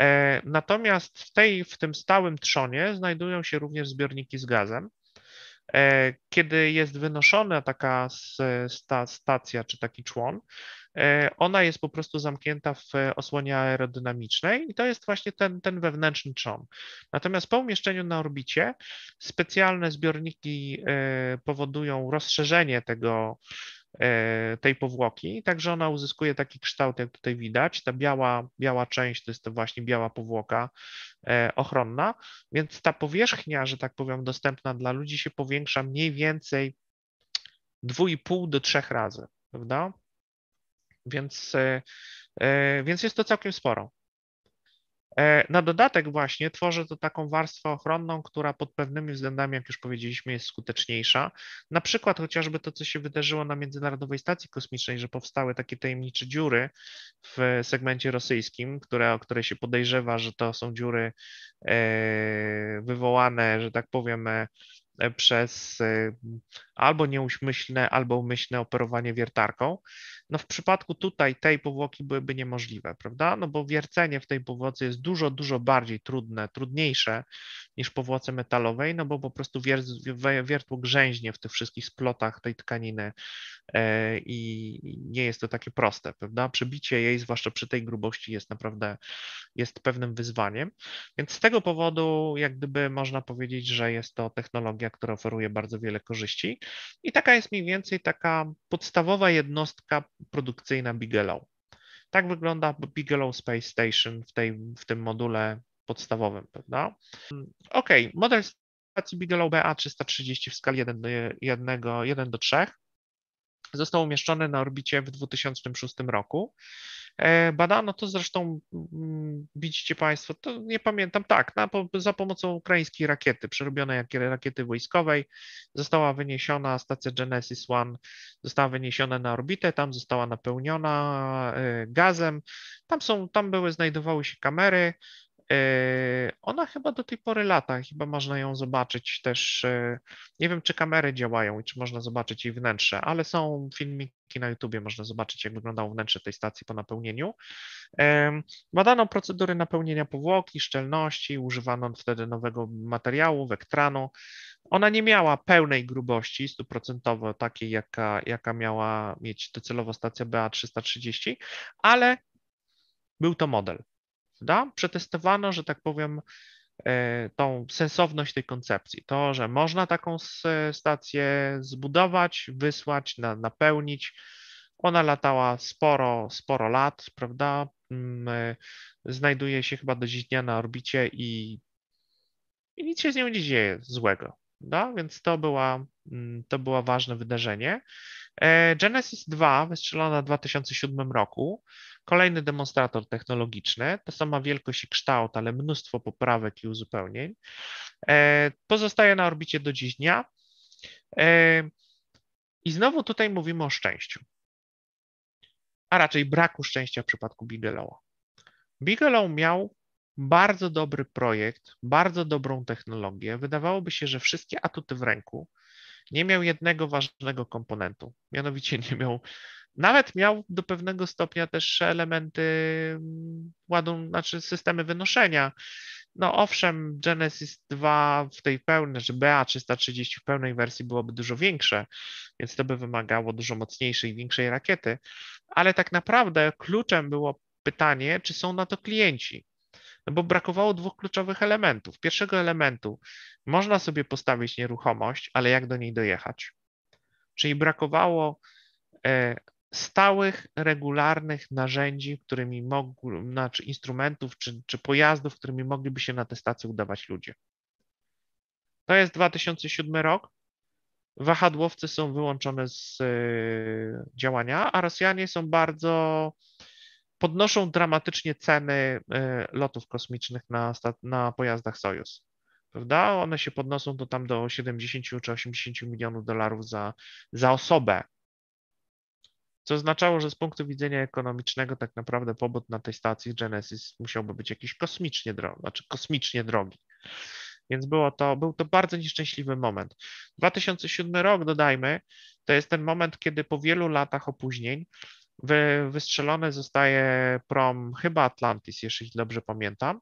E, natomiast w, tej, w tym stałym trzonie znajdują się również zbiorniki z gazem. E, kiedy jest wynoszona taka stacja czy taki człon, e, ona jest po prostu zamknięta w osłonie aerodynamicznej i to jest właśnie ten, ten wewnętrzny trzon. Natomiast po umieszczeniu na orbicie specjalne zbiorniki powodują rozszerzenie tego, tej powłoki, także ona uzyskuje taki kształt, jak tutaj widać. Ta biała, biała część to jest to właśnie biała powłoka e, ochronna, więc ta powierzchnia, że tak powiem, dostępna dla ludzi się powiększa mniej więcej 2,5 do 3 razy, prawda? Więc, e, więc jest to całkiem sporo. E, na dodatek właśnie tworzy to taką warstwę ochronną, która pod pewnymi względami, jak już powiedzieliśmy, jest skuteczniejsza. Na przykład chociażby to, co się wydarzyło na Międzynarodowej Stacji Kosmicznej, że powstały takie tajemnicze dziury w segmencie rosyjskim, które, o które się podejrzewa, że to są dziury e, wywołane, że tak powiem, e, przez albo nieumyślne, albo umyślne operowanie wiertarką. No w przypadku tutaj tej powłoki byłyby niemożliwe, prawda? No bo wiercenie w tej powłoce jest dużo, dużo bardziej trudne, trudniejsze niż powłoce metalowej, no bo po prostu wiertło grzęźnie w tych wszystkich splotach tej tkaniny e, i nie jest to takie proste, prawda? Przebicie jej, zwłaszcza przy tej grubości jest naprawdę, jest pewnym wyzwaniem, więc z tego powodu jak gdyby można powiedzieć, że jest to technologia, która oferuje bardzo wiele korzyści i taka jest mniej więcej taka podstawowa jednostka produkcyjna Bigelow. Tak wygląda Bigelow Space Station w, tej, w tym module podstawowym, prawda? Ok, model stacji Bigelow BA330 w skali 1 do, 1, 1 do 3 został umieszczony na orbicie w 2006 roku. E, badano to zresztą, mm, widzicie Państwo, to nie pamiętam, tak, na, za pomocą ukraińskiej rakiety, przerobionej jak rakiety wojskowej, została wyniesiona stacja Genesis One, została wyniesiona na orbitę, tam została napełniona e, gazem, tam są, tam były, znajdowały się kamery, Ona chyba do tej pory lata, chyba można ją zobaczyć też. Nie wiem, czy kamery działają i czy można zobaczyć jej wnętrze, ale są filmiki na YouTubie, można zobaczyć, jak wyglądało wnętrze tej stacji po napełnieniu. Badano procedury napełnienia powłoki, szczelności, używano wtedy nowego materiału, wektranu. Ona nie miała pełnej grubości stuprocentowo takiej, jaka, jaka miała mieć docelowo stacja BA330, ale był to model. Da? Przetestowano, że tak powiem, e, tą sensowność tej koncepcji. To, że można taką stację zbudować, wysłać, na, napełnić. Ona latała sporo, sporo lat, prawda? Mm, e, znajduje się chyba do dziś dnia na orbicie i, i nic się z nią nie dzieje złego. Da? Więc to, była, mm, to było ważne wydarzenie. E, Genesis 2 wystrzelona w 2007 roku. Kolejny demonstrator technologiczny, ta sama wielkość i kształt, ale mnóstwo poprawek i uzupełnień. E, pozostaje na orbicie do dziś dnia. E, I znowu tutaj mówimy o szczęściu, a raczej braku szczęścia w przypadku Bigelowa. Bigelow miał bardzo dobry projekt, bardzo dobrą technologię. Wydawałoby się, że wszystkie atuty w ręku. Nie miał jednego ważnego komponentu, mianowicie nie miał nawet miał do pewnego stopnia też elementy mm, ładun, znaczy systemy wynoszenia. No owszem, Genesis 2 w tej pełnej, że BA330 w pełnej wersji byłoby dużo większe, więc to by wymagało dużo mocniejszej większej rakiety, ale tak naprawdę kluczem było pytanie, czy są na to klienci. No bo brakowało dwóch kluczowych elementów. Pierwszego elementu można sobie postawić nieruchomość, ale jak do niej dojechać? Czyli brakowało e, stałych, regularnych narzędzi, którymi mogły, znaczy instrumentów czy, czy pojazdów, którymi mogliby się na te stacje udawać ludzie. To jest 2007 rok. Wahadłowce są wyłączone z y, działania, a Rosjanie są bardzo podnoszą dramatycznie ceny y, lotów kosmicznych na, na pojazdach Sojus. Prawda? One się podnoszą to tam do 70 czy 80 milionów dolarów za, za osobę co oznaczało, że z punktu widzenia ekonomicznego tak naprawdę pobyt na tej stacji Genesis musiałby być jakiś kosmicznie drogi, znaczy kosmicznie drogi. Więc było to, był to bardzo nieszczęśliwy moment. 2007 rok, dodajmy, to jest ten moment, kiedy po wielu latach opóźnień wy, wystrzelony zostaje prom chyba Atlantis, jeśli dobrze pamiętam,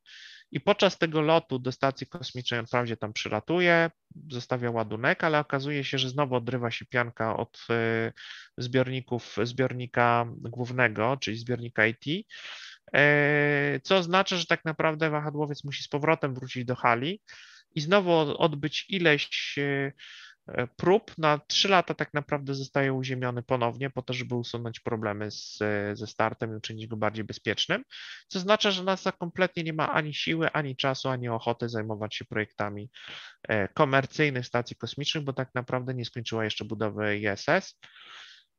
i podczas tego lotu do stacji kosmicznej on wprawdzie tam przylatuje, zostawia ładunek, ale okazuje się, że znowu odrywa się pianka od y, zbiorników, zbiornika głównego, czyli zbiornika IT, e, co oznacza, że tak naprawdę wahadłowiec musi z powrotem wrócić do hali i znowu odbyć ileś y, prób. Na 3 lata tak naprawdę zostaje uziemiony ponownie po to, żeby usunąć problemy z, ze startem i uczynić go bardziej bezpiecznym, co oznacza, że NASA kompletnie nie ma ani siły, ani czasu, ani ochoty zajmować się projektami e, komercyjnych stacji kosmicznych, bo tak naprawdę nie skończyła jeszcze budowy ISS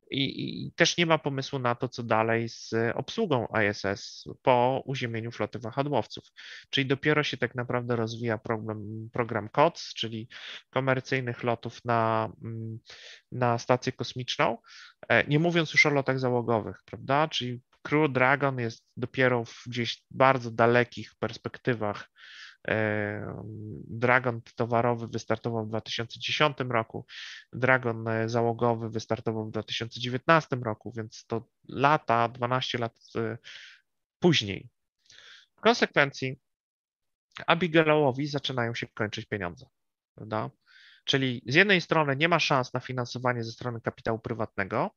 i, i, też nie ma pomysłu na to, co dalej z obsługą ISS po uziemieniu floty wahadłowców. Czyli dopiero się tak naprawdę rozwija program, program COTS, czyli komercyjnych lotów na, mm, na stację kosmiczną, e, nie mówiąc już o lotach załogowych, prawda? Czyli Crew Dragon jest dopiero w gdzieś bardzo dalekich perspektywach Dragon towarowy wystartował w 2010 roku, Dragon e, załogowy wystartował w 2019 roku, więc to lata, 12 lat e, później. W konsekwencji Abigailowi zaczynają się kończyć pieniądze, prawda? Czyli z jednej strony nie ma szans na finansowanie ze strony kapitału prywatnego,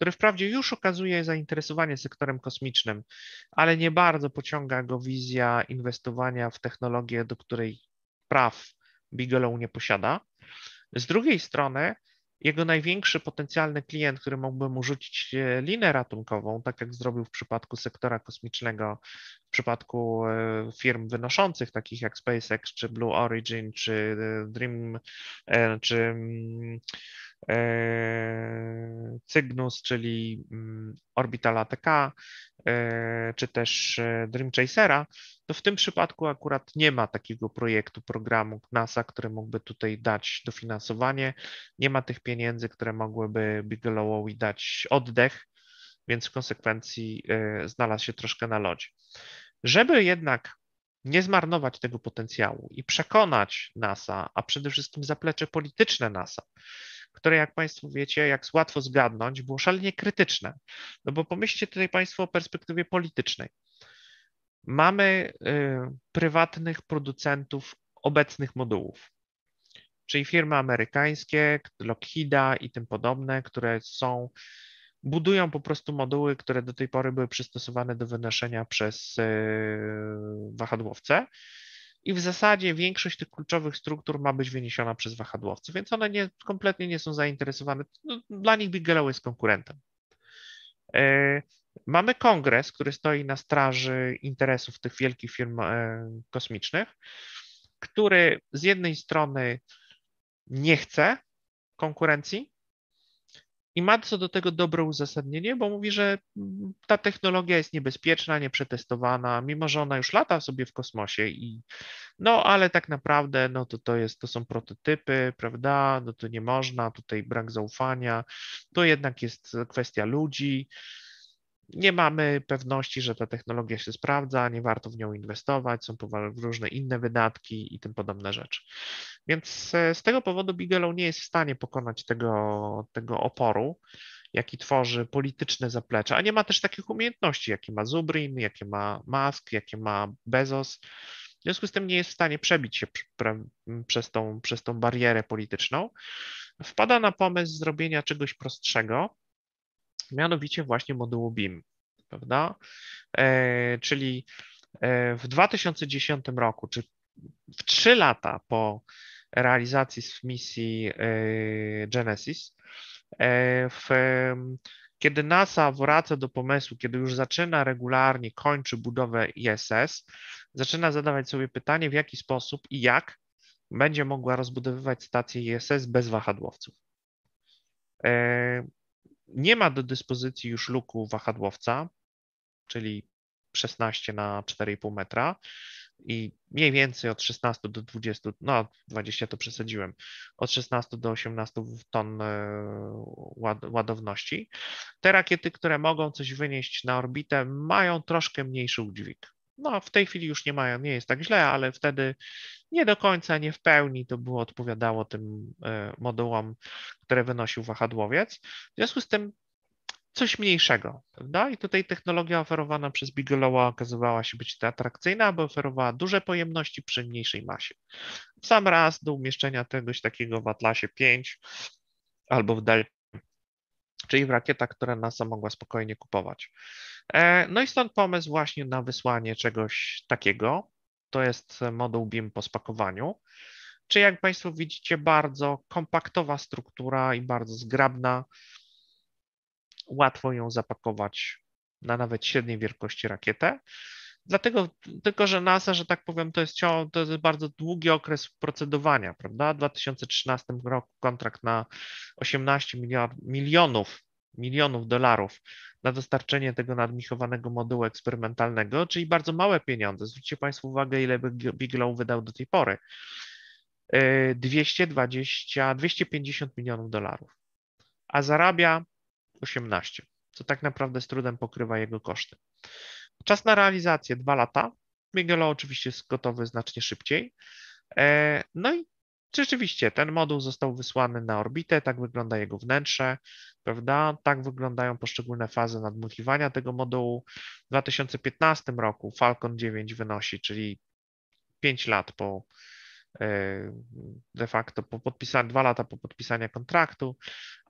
który wprawdzie już okazuje zainteresowanie sektorem kosmicznym, ale nie bardzo pociąga go wizja inwestowania w technologię, do której praw Bigelow nie posiada. Z drugiej strony, jego największy potencjalny klient, który mógłby mu rzucić e, linę ratunkową, tak jak zrobił w przypadku sektora kosmicznego, w przypadku e, firm wynoszących, takich jak SpaceX, czy Blue Origin, czy e, Dream, czy mm, Cygnus, czyli mm, Orbital ATK, e, czy też e, Dream Chasera, to w tym przypadku akurat nie ma takiego projektu, programu NASA, który mógłby tutaj dać dofinansowanie. Nie ma tych pieniędzy, które mogłyby Bigelowowi dać oddech, więc w konsekwencji znalazł się troszkę na lodzie. Żeby jednak nie zmarnować tego potencjału i przekonać NASA, a przede wszystkim zaplecze polityczne NASA, które, jak Państwo wiecie, jak łatwo zgadnąć, było szalenie krytyczne. No bo pomyślcie tutaj Państwo o perspektywie politycznej. Mamy y, prywatnych producentów obecnych modułów, czyli firmy amerykańskie, Lockheeda i tym podobne, które są budują po prostu moduły, które do tej pory były przystosowane do wynoszenia przez e, wahadłowce. I w zasadzie większość tych kluczowych struktur ma być wyniesiona przez wahadłowce, więc one nie, kompletnie nie są zainteresowane. No, dla nich Bigelow jest konkurentem. E, mamy kongres, który stoi na straży interesów tych wielkich firm e, kosmicznych, który z jednej strony nie chce konkurencji, i ma co do tego dobre uzasadnienie, bo mówi, że ta technologia jest niebezpieczna, nieprzetestowana, mimo że ona już lata sobie w kosmosie i no, ale tak naprawdę no to, to, jest, to są prototypy, prawda, no to nie można, tutaj brak zaufania, to jednak jest kwestia ludzi, nie mamy pewności, że ta technologia się sprawdza, nie warto w nią inwestować, są różne inne wydatki i tym podobne rzeczy. Więc e, z tego powodu Bigelow nie jest w stanie pokonać tego, tego oporu, jaki tworzy polityczne zaplecze, a nie ma też takich umiejętności, jakie ma Zubrin, jakie ma Musk, jakie ma Bezos. W związku z tym nie jest w stanie przebić się przez tą, przez tą barierę polityczną. Wpada na pomysł zrobienia czegoś prostszego, mianowicie właśnie modułu BIM, prawda? E, czyli e, w 2010 roku, czy w trzy lata po realizacji misji e, Genesis, w, kiedy NASA wraca do pomysłu, kiedy już zaczyna regularnie, kończy budowę ISS, zaczyna zadawać sobie pytanie, w jaki sposób i jak będzie mogła rozbudowywać stację ISS bez wahadłowców. Nie ma do dyspozycji już luku wahadłowca, czyli 16 na 4,5 metra i mniej więcej od 16 do 20, no 20 to przesadziłem, od 16 do 18 ton e, ładowności. Te rakiety, które mogą coś wynieść na orbitę, mają troszkę mniejszy udźwig. No, w tej chwili już nie mają, nie jest tak źle, ale wtedy nie do końca, nie w pełni to było odpowiadało tym e, modułom, które wynosił wahadłowiec. W związku z tym coś mniejszego, prawda? I tutaj technologia oferowana przez Bigelowa okazywała się być atrakcyjna, bo oferowała duże pojemności przy mniejszej masie. W sam raz do umieszczenia czegoś takiego w Atlasie 5 albo w Delta, czyli w rakietach, które NASA mogła spokojnie kupować. E, no i stąd pomysł właśnie na wysłanie czegoś takiego. To jest moduł BIM po spakowaniu. Czy jak Państwo widzicie, bardzo kompaktowa struktura i bardzo zgrabna. Łatwo ją zapakować na nawet średniej wielkości rakietę. Dlatego tylko, że NASA, że tak powiem, to jest, to jest bardzo długi okres procedowania, prawda? W 2013 roku kontrakt na 18 miliard, milionów, milionów dolarów na dostarczenie tego nadmichowanego modułu eksperymentalnego, czyli bardzo małe pieniądze. Zwróćcie Państwo uwagę, ile Bigelow wydał do tej pory. 220, 250 milionów dolarów, a zarabia 18, co tak naprawdę z trudem pokrywa jego koszty. Czas na realizację dwa lata. Bigelow oczywiście jest gotowy znacznie szybciej. E, no i rzeczywiście ten moduł został wysłany na orbitę, tak wygląda jego wnętrze, prawda? Tak wyglądają poszczególne fazy nadmuchiwania tego modułu. W 2015 roku Falcon 9 wynosi, czyli 5 lat po de facto po podpisaniu, dwa lata po podpisaniu kontraktu,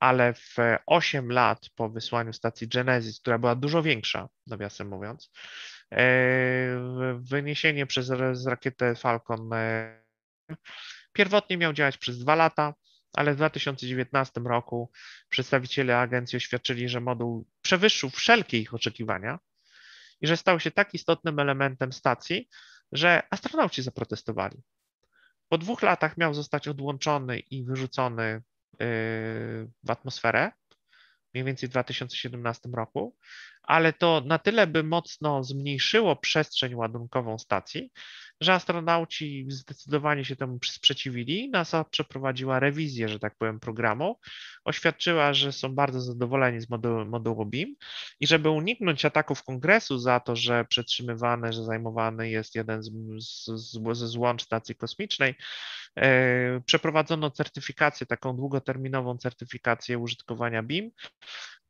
ale w 8 lat po wysłaniu stacji Genesis, która była dużo większa, nawiasem mówiąc, e, wyniesienie przez rakietę Falcon e, pierwotnie miał działać przez dwa lata, ale w 2019 roku przedstawiciele agencji oświadczyli, że moduł przewyższył wszelkie ich oczekiwania i że stał się tak istotnym elementem stacji, że astronauci zaprotestowali. Po dwóch latach miał zostać odłączony i wyrzucony y, w atmosferę, mniej więcej w 2017 roku, ale to na tyle by mocno zmniejszyło przestrzeń ładunkową stacji, że astronauci zdecydowanie się temu sprzeciwili. NASA przeprowadziła rewizję, że tak powiem, programu. Oświadczyła, że są bardzo zadowoleni z modułu, modułu BIM i żeby uniknąć ataków kongresu za to, że przetrzymywany, że zajmowany jest jeden ze złącz stacji kosmicznej, e, przeprowadzono certyfikację, taką długoterminową certyfikację użytkowania BIM.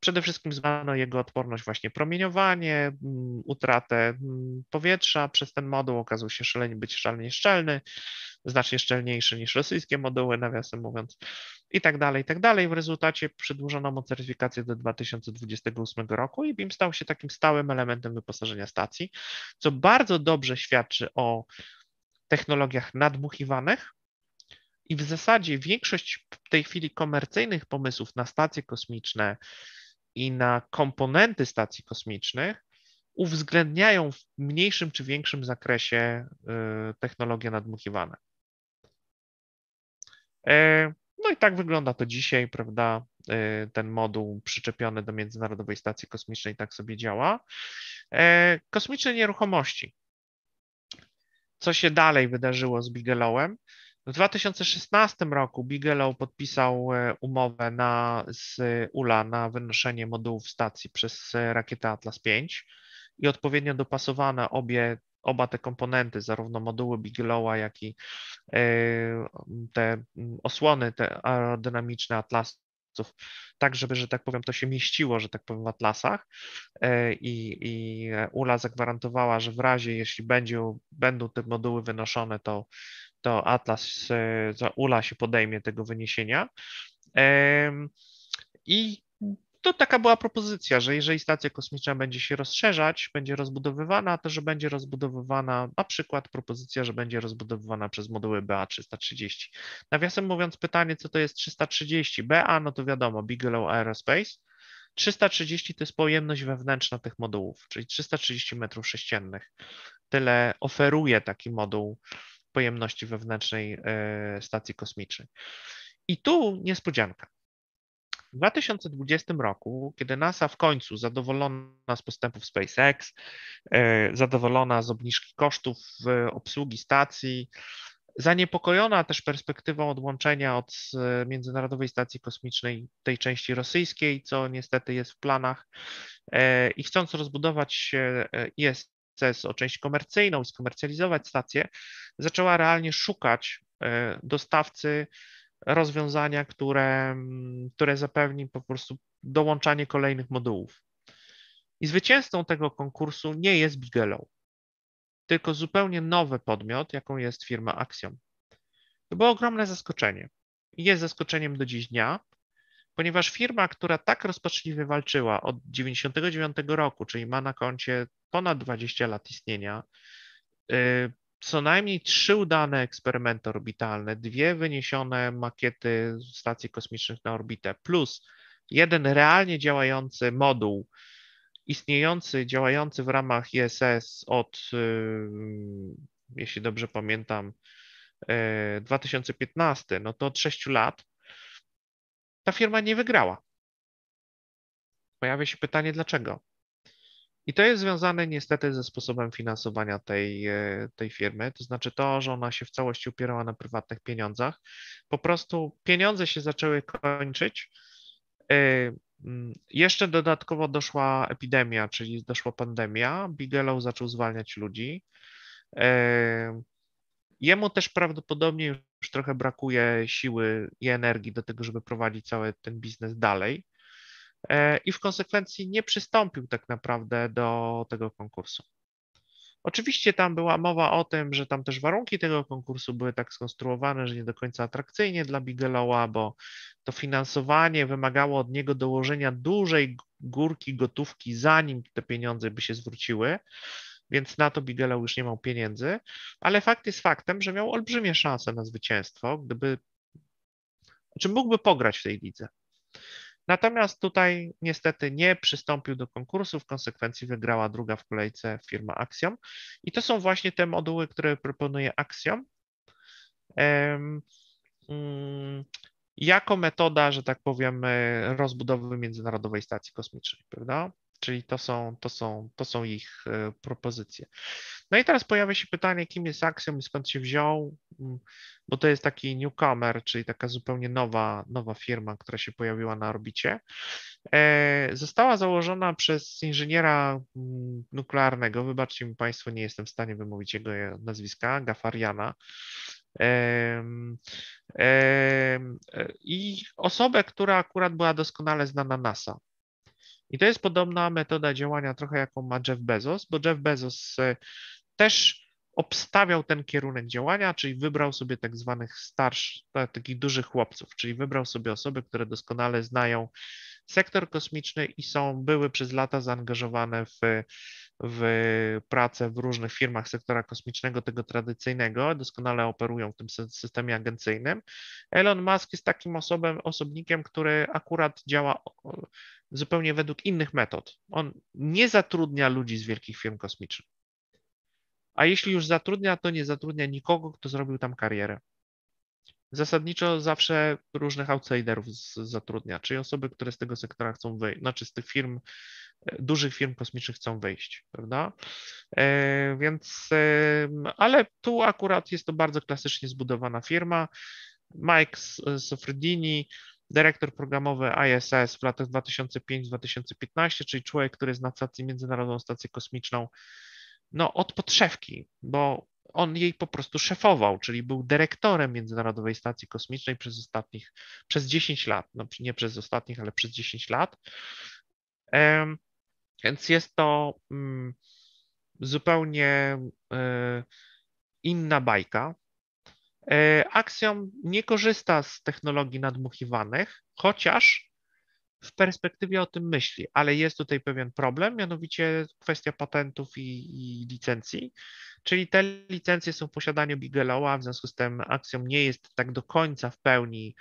Przede wszystkim zbadano jego odporność właśnie promieniowanie, mm, utratę mm, powietrza przez ten moduł. Okazał się szalenie, być szalenie szczelny, znacznie szczelniejszy niż rosyjskie moduły, nawiasem mówiąc, i tak dalej, i tak dalej. W rezultacie przedłużono mu certyfikację do 2028 roku i BIM stał się takim stałym elementem wyposażenia stacji, co bardzo dobrze świadczy o technologiach nadmuchiwanych, i w zasadzie większość w tej chwili komercyjnych pomysłów na stacje kosmiczne, i na komponenty stacji kosmicznych uwzględniają w mniejszym czy większym zakresie y, technologie nadmuchiwane. E, no i tak wygląda to dzisiaj, prawda? E, ten moduł przyczepiony do Międzynarodowej Stacji Kosmicznej tak sobie działa. E, kosmiczne nieruchomości. Co się dalej wydarzyło z Bigelowem? W 2016 roku Bigelow podpisał e, umowę na, z ULA na wynoszenie modułów stacji przez e, rakietę Atlas V i odpowiednio dopasowane obie, oba te komponenty, zarówno moduły Bigelowa, jak i e, te osłony te aerodynamiczne Atlasów, tak żeby, że tak powiem, to się mieściło, że tak powiem, w Atlasach. I, i ULA zagwarantowała, że w razie, jeśli będzie, będą te moduły wynoszone, to to Atlas, za ULA się podejmie tego wyniesienia. I to taka była propozycja, że jeżeli stacja kosmiczna będzie się rozszerzać, będzie rozbudowywana, to że będzie rozbudowywana, na przykład propozycja, że będzie rozbudowywana przez moduły BA330. Nawiasem mówiąc, pytanie, co to jest 330? BA, no to wiadomo, Bigelow Aerospace. 330 to jest pojemność wewnętrzna tych modułów, czyli 330 metrów sześciennych. Tyle oferuje taki moduł pojemności wewnętrznej e, stacji kosmicznej. I tu niespodzianka. W 2020 roku, kiedy NASA w końcu zadowolona z postępów SpaceX, e, zadowolona z obniżki kosztów obsługi stacji, zaniepokojona też perspektywą odłączenia od e, Międzynarodowej Stacji Kosmicznej tej części rosyjskiej, co niestety jest w planach, i chcąc rozbudować IS, o część komercyjną, skomercjalizować stację, zaczęła realnie szukać e, dostawcy rozwiązania, które, które zapewni po prostu dołączanie kolejnych modułów. I zwycięzcą tego konkursu nie jest Bigelow, tylko zupełnie nowy podmiot, jaką jest firma Axiom. To było ogromne zaskoczenie. Jest zaskoczeniem do dziś dnia, ponieważ firma, która tak rozpaczliwie walczyła od 1999 roku, czyli ma na koncie ponad 20 lat istnienia, y, co najmniej trzy udane eksperymenty orbitalne, dwie wyniesione makiety stacji kosmicznych na orbitę, plus jeden realnie działający moduł, istniejący, działający w ramach ISS od, y, jeśli dobrze pamiętam, 2015, y, no to od 6 lat, ta firma nie wygrała. Pojawia się pytanie, dlaczego? I to jest związane niestety ze sposobem finansowania tej, e, tej firmy, to znaczy to, że ona się w całości opierała na prywatnych pieniądzach. Po prostu pieniądze się zaczęły kończyć. E, mm, jeszcze dodatkowo doszła epidemia, czyli doszła pandemia. Bigelow zaczął zwalniać ludzi. E, jemu też prawdopodobnie już trochę brakuje siły i energii do tego, żeby prowadzić cały ten biznes dalej. E, i w konsekwencji nie przystąpił tak naprawdę do tego konkursu. Oczywiście tam była mowa o tym, że tam też warunki tego konkursu były tak skonstruowane, że nie do końca atrakcyjnie dla Bigelowa, bo to finansowanie wymagało od niego dołożenia dużej górki gotówki, zanim te pieniądze by się zwróciły, więc na to Bigelow już nie miał pieniędzy, ale fakt jest faktem, że miał olbrzymie szanse na zwycięstwo, gdyby, czy znaczy mógłby pograć w tej lidze. Natomiast tutaj niestety nie przystąpił do konkursu, w konsekwencji wygrała druga w kolejce firma Axiom. I to są właśnie te moduły, które proponuje Axiom. Mm, jako metoda, że tak powiem, rozbudowy Międzynarodowej Stacji Kosmicznej, prawda? Czyli to są, to są, to są ich e, propozycje. No i teraz pojawia się pytanie, kim jest Axiom i skąd się wziął, mm, bo to jest taki newcomer, czyli taka zupełnie nowa, nowa firma, która się pojawiła na orbicie. E, została założona przez inżyniera mm, nuklearnego, wybaczcie mi Państwo, nie jestem w stanie wymówić jego nazwiska, Gafariana. I osobę, która akurat była doskonale znana NASA. I to jest podobna metoda działania trochę jaką ma Jeff Bezos, bo Jeff Bezos e, też obstawiał ten kierunek działania, czyli wybrał sobie tak zwanych starszych, takich dużych chłopców, czyli wybrał sobie osoby, które doskonale znają sektor kosmiczny i są, były przez lata zaangażowane w, w pracę w różnych firmach sektora kosmicznego, tego tradycyjnego, doskonale operują w tym systemie agencyjnym. Elon Musk jest takim osobem, osobnikiem, który akurat działa zupełnie według innych metod. On nie zatrudnia ludzi z wielkich firm kosmicznych. A jeśli już zatrudnia, to nie zatrudnia nikogo, kto zrobił tam karierę. Zasadniczo zawsze różnych outsiderów zatrudnia, czyli osoby, które z tego sektora chcą wyjść, znaczy z tych firm, e, dużych firm kosmicznych chcą wyjść, prawda? E, więc, e, ale tu akurat jest to bardzo klasycznie zbudowana firma. Mike Sofredini, dyrektor programowy ISS w latach 2005-2015, czyli człowiek, który zna stację, Międzynarodową Stację Kosmiczną, no od podszewki, bo on jej po prostu szefował, czyli był dyrektorem Międzynarodowej Stacji Kosmicznej przez ostatnich, przez 10 lat, no nie przez ostatnich, ale przez 10 lat. Więc jest to mm, zupełnie e, inna bajka. E, Axiom nie korzysta z technologii nadmuchiwanych, chociaż w perspektywie o tym myśli, ale jest tutaj pewien problem, mianowicie kwestia patentów i, i licencji, czyli te licencje są w posiadaniu Bigelowa, w związku z tym Axiom nie jest tak do końca w pełni,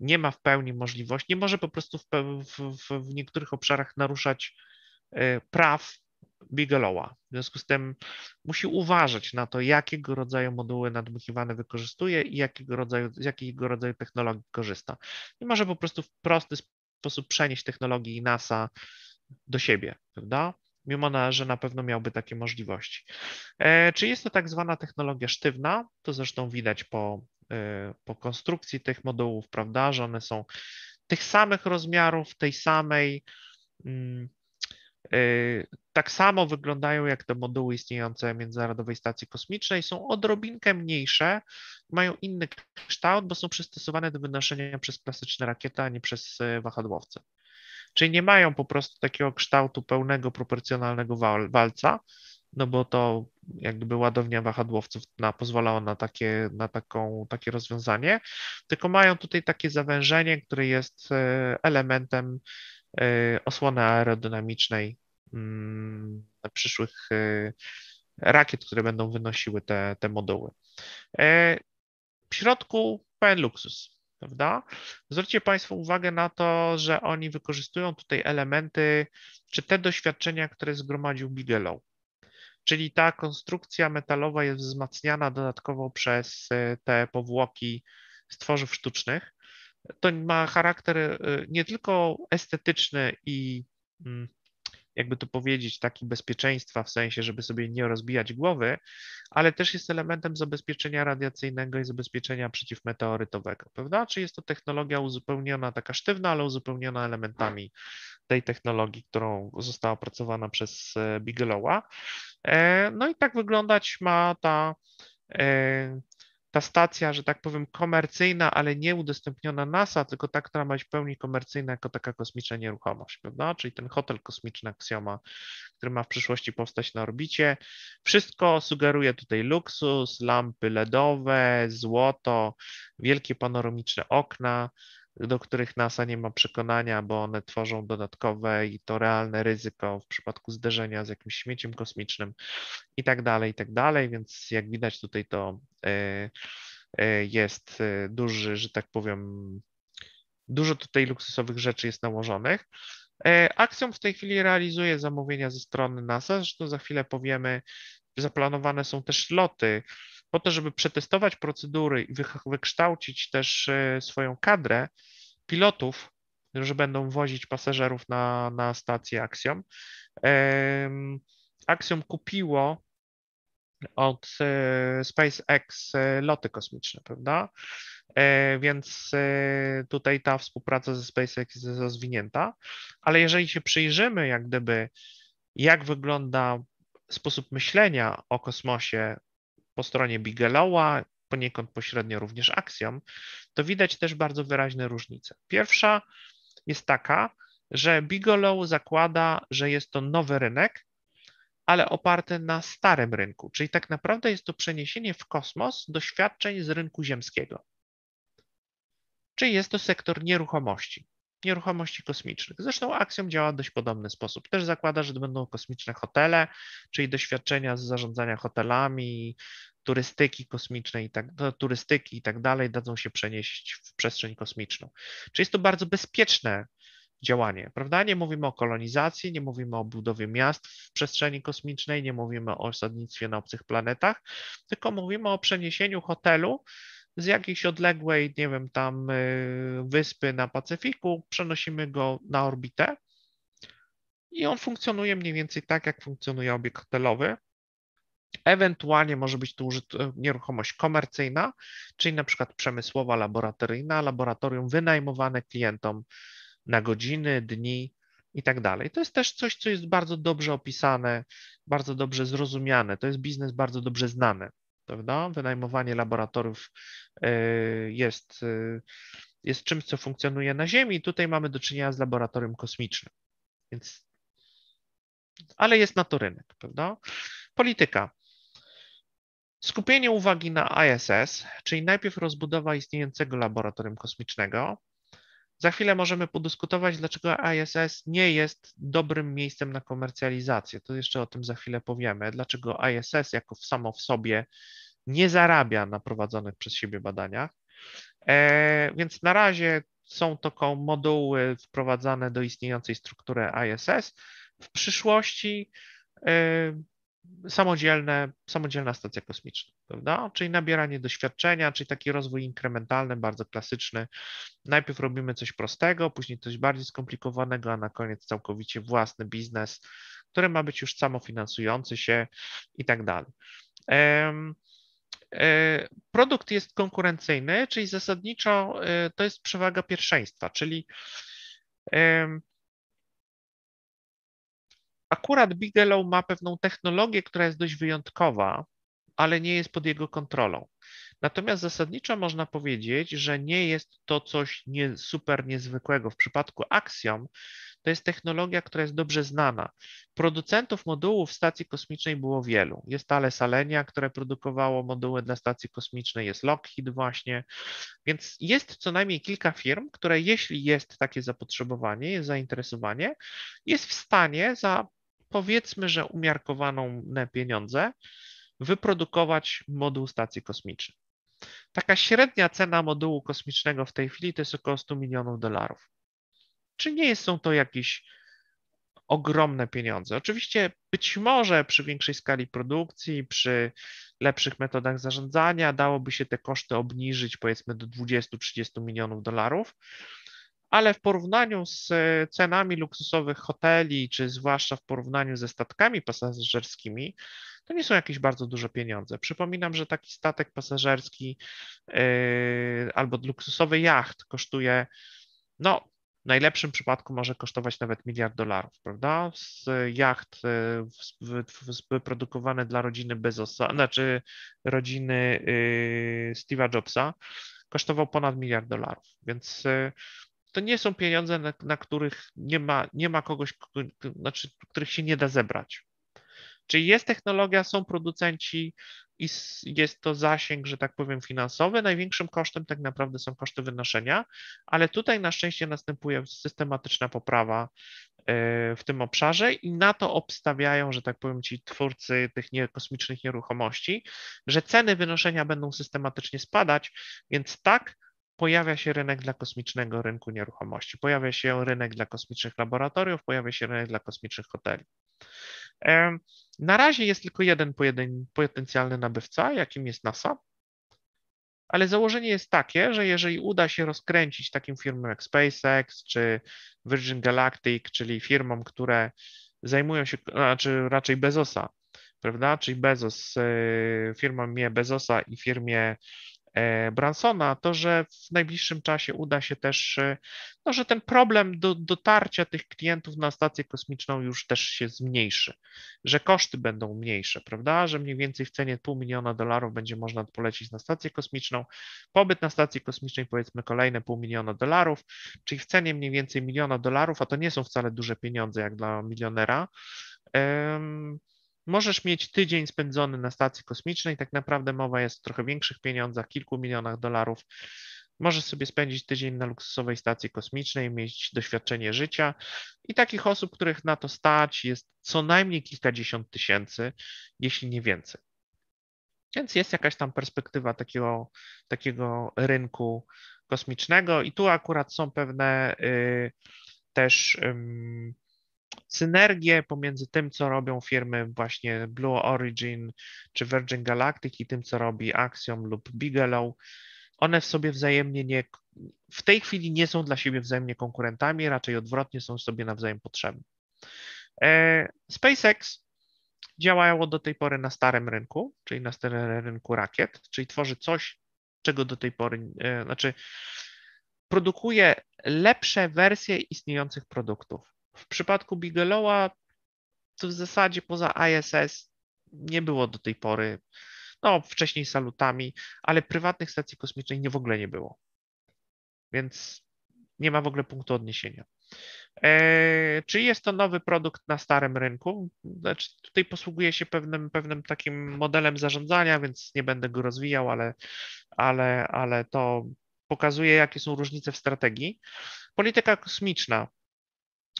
nie ma w pełni możliwości, nie może po prostu w, w, w niektórych obszarach naruszać e, praw Bigelowa. W związku z tym musi uważać na to, jakiego rodzaju moduły nadmuchiwane wykorzystuje i jakiego rodzaju, z jakiego rodzaju technologii korzysta. Nie może po prostu w prosty sposób przenieść technologii NASA do siebie, prawda? Mimo, na, że na pewno miałby takie możliwości. E, czy jest to tak zwana technologia sztywna? To zresztą widać po, e, po konstrukcji tych modułów, prawda, że one są tych samych rozmiarów, tej samej mm, Y, tak samo wyglądają jak te moduły istniejące Międzynarodowej Stacji Kosmicznej, są odrobinkę mniejsze, mają inny kształt, bo są przystosowane do wynoszenia przez klasyczne rakiety, a nie przez y, wahadłowce. Czyli nie mają po prostu takiego kształtu pełnego, proporcjonalnego walca, no bo to jak gdyby ładownia wahadłowców na, pozwalała na, takie, na taką, takie rozwiązanie, tylko mają tutaj takie zawężenie, które jest y, elementem osłony aerodynamicznej przyszłych y, rakiet, które będą wynosiły te, te moduły. E, w środku pełen luksus, prawda? Zwróćcie Państwo uwagę na to, że oni wykorzystują tutaj elementy, czy te doświadczenia, które zgromadził Bigelow. Czyli ta konstrukcja metalowa jest wzmacniana dodatkowo przez y, te powłoki z tworzyw sztucznych. To ma charakter nie tylko estetyczny i mm, jakby to powiedzieć, taki bezpieczeństwa, w sensie, żeby sobie nie rozbijać głowy, ale też jest elementem zabezpieczenia radiacyjnego i zabezpieczenia przeciwmeteorytowego, prawda? Czy jest to technologia uzupełniona, taka sztywna, ale uzupełniona elementami tej technologii, którą została opracowana przez e, Bigelowa. E, no i tak wyglądać ma ta e, ta stacja, że tak powiem, komercyjna, ale nie udostępniona NASA, tylko ta, która ma być w pełni komercyjna jako taka kosmiczna nieruchomość, prawda? Czyli ten hotel kosmiczny Axioma, który ma w przyszłości powstać na orbicie. Wszystko sugeruje tutaj luksus, lampy LEDowe, złoto, wielkie panoramiczne okna, do których NASA nie ma przekonania, bo one tworzą dodatkowe i to realne ryzyko w przypadku zderzenia z jakimś śmieciem kosmicznym i tak dalej, i tak dalej. Więc jak widać tutaj to e, e, jest e, duży, że tak powiem, dużo tutaj luksusowych rzeczy jest nałożonych. Axiom w tej chwili realizuje zamówienia ze strony NASA, zresztą za chwilę powiemy, zaplanowane są też loty po to, żeby przetestować procedury i wykształcić też e, swoją kadrę pilotów że będą wozić pasażerów na, na stację Axiom. Axiom kupiło od e, SpaceX e, loty kosmiczne, prawda? Więc tutaj ta współpraca ze SpaceX jest rozwinięta, ale jeżeli się przyjrzymy, jak gdyby, jak wygląda sposób myślenia o kosmosie po stronie Bigelowa, poniekąd pośrednio również Axiom, to widać też bardzo wyraźne różnice. Pierwsza jest taka, że Bigelow zakłada, że jest to nowy rynek, ale oparty na starym rynku, czyli tak naprawdę jest to przeniesienie w kosmos doświadczeń z rynku ziemskiego. Czyli jest to sektor nieruchomości, nieruchomości kosmicznych. Zresztą Axiom działa w dość podobny sposób. Też zakłada, że będą kosmiczne hotele, czyli doświadczenia z zarządzania hotelami, turystyki kosmicznej, tak, turystyki i tak dalej, dadzą się przenieść w przestrzeń kosmiczną. Czyli jest to bardzo bezpieczne działanie, prawda? Nie mówimy o kolonizacji, nie mówimy o budowie miast w przestrzeni kosmicznej, nie mówimy o osadnictwie na obcych planetach, tylko mówimy o przeniesieniu hotelu z jakiejś odległej, nie wiem, tam y, wyspy na Pacyfiku, przenosimy go na orbitę i on funkcjonuje mniej więcej tak, jak funkcjonuje obiekt hotelowy. Ewentualnie może być tu nieruchomość komercyjna, czyli na przykład przemysłowa, laboratoryjna, laboratorium wynajmowane klientom na godziny, dni i tak dalej. To jest też coś, co jest bardzo dobrze opisane, bardzo dobrze zrozumiane. To jest biznes bardzo dobrze znany, prawda? Wynajmowanie laboratoriów e, jest, e, jest czymś, co funkcjonuje na Ziemi. Tutaj mamy do czynienia z laboratorium kosmicznym. Więc, ale jest na to rynek, prawda? Polityka. Skupienie uwagi na ISS, czyli najpierw rozbudowa istniejącego laboratorium kosmicznego, za chwilę możemy podyskutować, dlaczego ISS nie jest dobrym miejscem na komercjalizację. To jeszcze o tym za chwilę powiemy. Dlaczego ISS jako samo w sobie nie zarabia na prowadzonych przez siebie badaniach. E, więc na razie są to moduły wprowadzane do istniejącej struktury ISS. W przyszłości e, samodzielne, samodzielna stacja kosmiczna, prawda? Czyli nabieranie doświadczenia, czyli taki rozwój inkrementalny, bardzo klasyczny. Najpierw robimy coś prostego, później coś bardziej skomplikowanego, a na koniec całkowicie własny biznes, który ma być już samofinansujący się i tak dalej. E, produkt jest konkurencyjny, czyli zasadniczo e, to jest przewaga pierwszeństwa, czyli Akurat Bigelow ma pewną technologię, która jest dość wyjątkowa, ale nie jest pod jego kontrolą. Natomiast zasadniczo można powiedzieć, że nie jest to coś nie, super niezwykłego. W przypadku Axiom to jest technologia, która jest dobrze znana. Producentów modułów stacji kosmicznej było wielu. Jest Thales Alenia, które produkowało moduły dla stacji kosmicznej, jest Lockheed właśnie, więc jest co najmniej kilka firm, które jeśli jest takie zapotrzebowanie, jest zainteresowanie, jest w stanie za powiedzmy, że umiarkowaną pieniądze, wyprodukować moduł stacji kosmicznej. Taka średnia cena modułu kosmicznego w tej chwili to jest około 100 milionów dolarów. Czy nie są to jakieś ogromne pieniądze? Oczywiście być może przy większej skali produkcji, przy lepszych metodach zarządzania dałoby się te koszty obniżyć powiedzmy do 20-30 milionów dolarów, ale w porównaniu z e, cenami luksusowych hoteli, czy zwłaszcza w porównaniu ze statkami pasażerskimi, to nie są jakieś bardzo duże pieniądze. Przypominam, że taki statek pasażerski yy, albo luksusowy jacht kosztuje, no, w najlepszym przypadku może kosztować nawet miliard dolarów, prawda? Z jacht e, wyprodukowane dla rodziny Bezosa, znaczy rodziny Steve'a Jobsa, kosztował ponad miliard dolarów, więc to nie są pieniądze, na, na, których nie ma, nie ma kogoś, znaczy, których się nie da zebrać. Czyli jest technologia, są producenci i jest to zasięg, że tak powiem, finansowy. Największym kosztem tak naprawdę są koszty wynoszenia, ale tutaj na szczęście następuje systematyczna poprawa e, w tym obszarze i na to obstawiają, że tak powiem, ci twórcy tych nie, kosmicznych nieruchomości, że ceny wynoszenia będą systematycznie spadać, więc tak, pojawia się rynek dla kosmicznego rynku nieruchomości, pojawia się rynek dla kosmicznych laboratoriów, pojawia się rynek dla kosmicznych hoteli. Na razie jest tylko jeden potencjalny nabywca, jakim jest NASA, ale założenie jest takie, że jeżeli uda się rozkręcić takim firmom jak SpaceX czy Virgin Galactic, czyli firmom, które zajmują się, znaczy raczej Bezosa, prawda? Czyli Bezos, y, firma mnie Bezosa i firmie Bransona, to że w najbliższym czasie uda się też, e, no, że ten problem do, dotarcia tych klientów na stację kosmiczną już też się zmniejszy, że koszty będą mniejsze, prawda? Że mniej więcej w cenie pół miliona dolarów będzie można polecić na stację kosmiczną. Pobyt na stacji kosmicznej powiedzmy kolejne pół miliona dolarów, czyli w cenie mniej więcej miliona dolarów, a to nie są wcale duże pieniądze jak dla milionera. Możesz mieć tydzień spędzony na stacji kosmicznej, tak naprawdę mowa jest o trochę większych pieniądzach, kilku milionach dolarów. Możesz sobie spędzić tydzień na luksusowej stacji kosmicznej, mieć doświadczenie życia i takich osób, których na to stać, jest co najmniej kilkadziesiąt tysięcy, jeśli nie więcej. Więc jest jakaś tam perspektywa takiego, takiego rynku kosmicznego i tu akurat są pewne y, też y, synergię pomiędzy tym, co robią firmy właśnie Blue Origin czy Virgin Galactic i tym, co robi Axiom lub Bigelow. One w sobie wzajemnie nie, w tej chwili nie są dla siebie wzajemnie konkurentami, raczej odwrotnie są sobie nawzajem potrzebne. E, SpaceX działało do tej pory na starym rynku, czyli na starym rynku rakiet, czyli tworzy coś, czego do tej pory, e, znaczy produkuje lepsze wersje istniejących produktów. W przypadku Bigelowa to w zasadzie poza ISS nie było do tej pory, no wcześniej salutami, ale prywatnych stacji kosmicznych nie w ogóle nie było. Więc nie ma w ogóle punktu odniesienia. E, czy jest to nowy produkt na starym rynku? Znaczy, tutaj posługuje się pewnym, pewnym takim modelem zarządzania, więc nie będę go rozwijał, ale, ale, ale to pokazuje, jakie są różnice w strategii. Polityka kosmiczna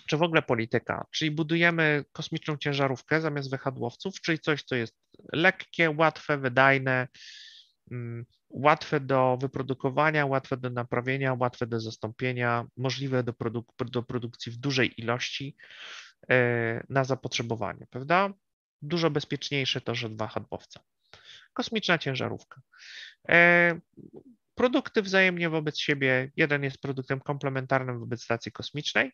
czy w ogóle polityka, czyli budujemy kosmiczną ciężarówkę zamiast wehadłowców, czyli coś, co jest lekkie, łatwe, wydajne, mm, łatwe do wyprodukowania, łatwe do naprawienia, łatwe do zastąpienia, możliwe do, produk do produkcji w dużej ilości e, na zapotrzebowanie, prawda? Dużo bezpieczniejsze to, że dwa hadłowca. Kosmiczna ciężarówka. E, produkty wzajemnie wobec siebie. Jeden jest produktem komplementarnym wobec stacji kosmicznej,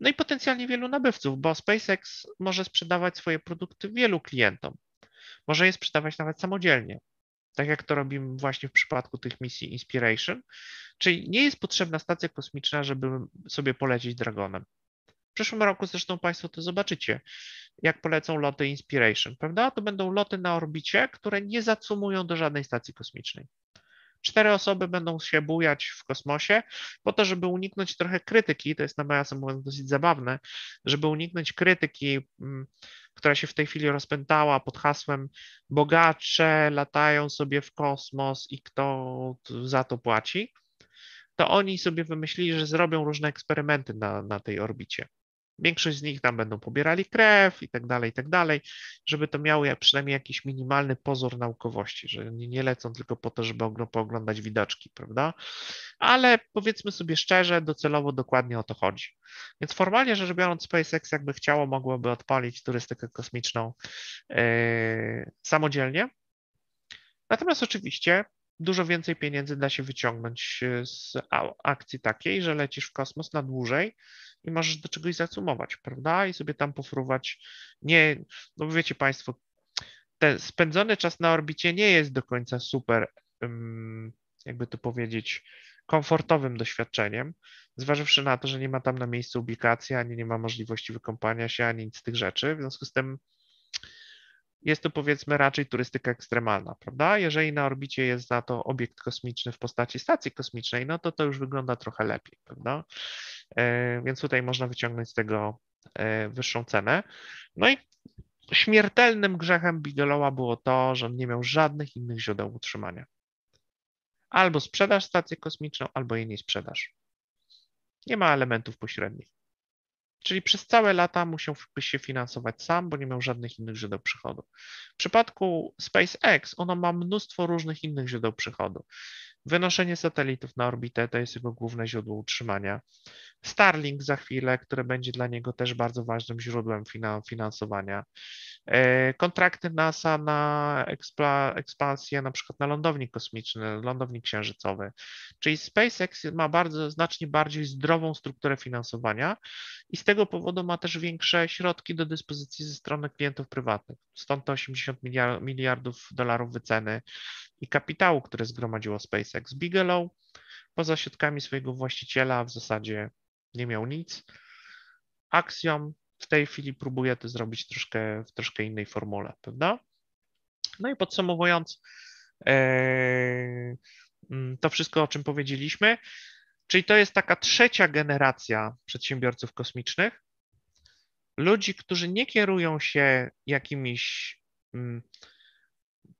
no i potencjalnie wielu nabywców, bo SpaceX może sprzedawać swoje produkty wielu klientom. Może je sprzedawać nawet samodzielnie, tak jak to robimy właśnie w przypadku tych misji Inspiration. Czyli nie jest potrzebna stacja kosmiczna, żeby sobie polecieć Dragonem. W przyszłym roku zresztą Państwo to zobaczycie, jak polecą loty Inspiration, prawda? To będą loty na orbicie, które nie zacumują do żadnej stacji kosmicznej. Cztery osoby będą się bujać w kosmosie po to, żeby uniknąć trochę krytyki, to jest nawiasem mówiąc dosyć zabawne, żeby uniknąć krytyki, mm, która się w tej chwili rozpętała pod hasłem bogacze latają sobie w kosmos i kto za to płaci, to oni sobie wymyślili, że zrobią różne eksperymenty na, na tej orbicie. Większość z nich tam będą pobierali krew i tak dalej, i tak dalej, żeby to miało przynajmniej jakiś minimalny pozór naukowości, że nie, lecą tylko po to, żeby pooglądać widoczki, prawda? Ale powiedzmy sobie szczerze, docelowo dokładnie o to chodzi. Więc formalnie rzecz biorąc, SpaceX jakby chciało, mogłoby odpalić turystykę kosmiczną yy, samodzielnie. Natomiast oczywiście dużo więcej pieniędzy da się wyciągnąć e, z akcji takiej, że lecisz w kosmos na dłużej i możesz do czegoś zacumować, prawda? I sobie tam pofruwać. Nie, no wiecie Państwo, ten spędzony czas na orbicie nie jest do końca super, jakby to powiedzieć, komfortowym doświadczeniem, zważywszy na to, że nie ma tam na miejscu ubikacji, ani nie ma możliwości wykąpania się, ani nic z tych rzeczy. W związku z tym jest to powiedzmy raczej turystyka ekstremalna, prawda? Jeżeli na orbicie jest za to obiekt kosmiczny w postaci stacji kosmicznej, no to to już wygląda trochę lepiej, prawda? E, więc tutaj można wyciągnąć z tego e, wyższą cenę. No i śmiertelnym grzechem Bigelowa było to, że nie miał żadnych innych źródeł utrzymania. Albo sprzedaż stację kosmiczną, albo jej nie sprzedaż. Nie ma elementów pośrednich. Czyli przez całe lata musiałby się finansować sam, bo nie miał żadnych innych źródeł przychodu. W przypadku SpaceX ono ma mnóstwo różnych innych źródeł przychodu. Wynoszenie satelitów na orbitę to jest jego główne źródło utrzymania. Starlink za chwilę, które będzie dla niego też bardzo ważnym źródłem finansowania. E, kontrakty NASA na ekspansję, na przykład na lądownik kosmiczny, lądownik księżycowy. Czyli SpaceX ma bardzo znacznie bardziej zdrową strukturę finansowania i z tego powodu ma też większe środki do dyspozycji ze strony klientów prywatnych. Stąd te 80 miliardów dolarów wyceny i kapitału, które zgromadziło SpaceX. Bigelow poza środkami swojego właściciela w zasadzie nie miał nic. Axiom w tej chwili próbuje to zrobić troszkę, w troszkę innej formule, prawda? No i podsumowując, e, mm, to wszystko, o czym powiedzieliśmy, czyli to jest taka trzecia generacja przedsiębiorców kosmicznych, ludzi, którzy nie kierują się jakimiś mm,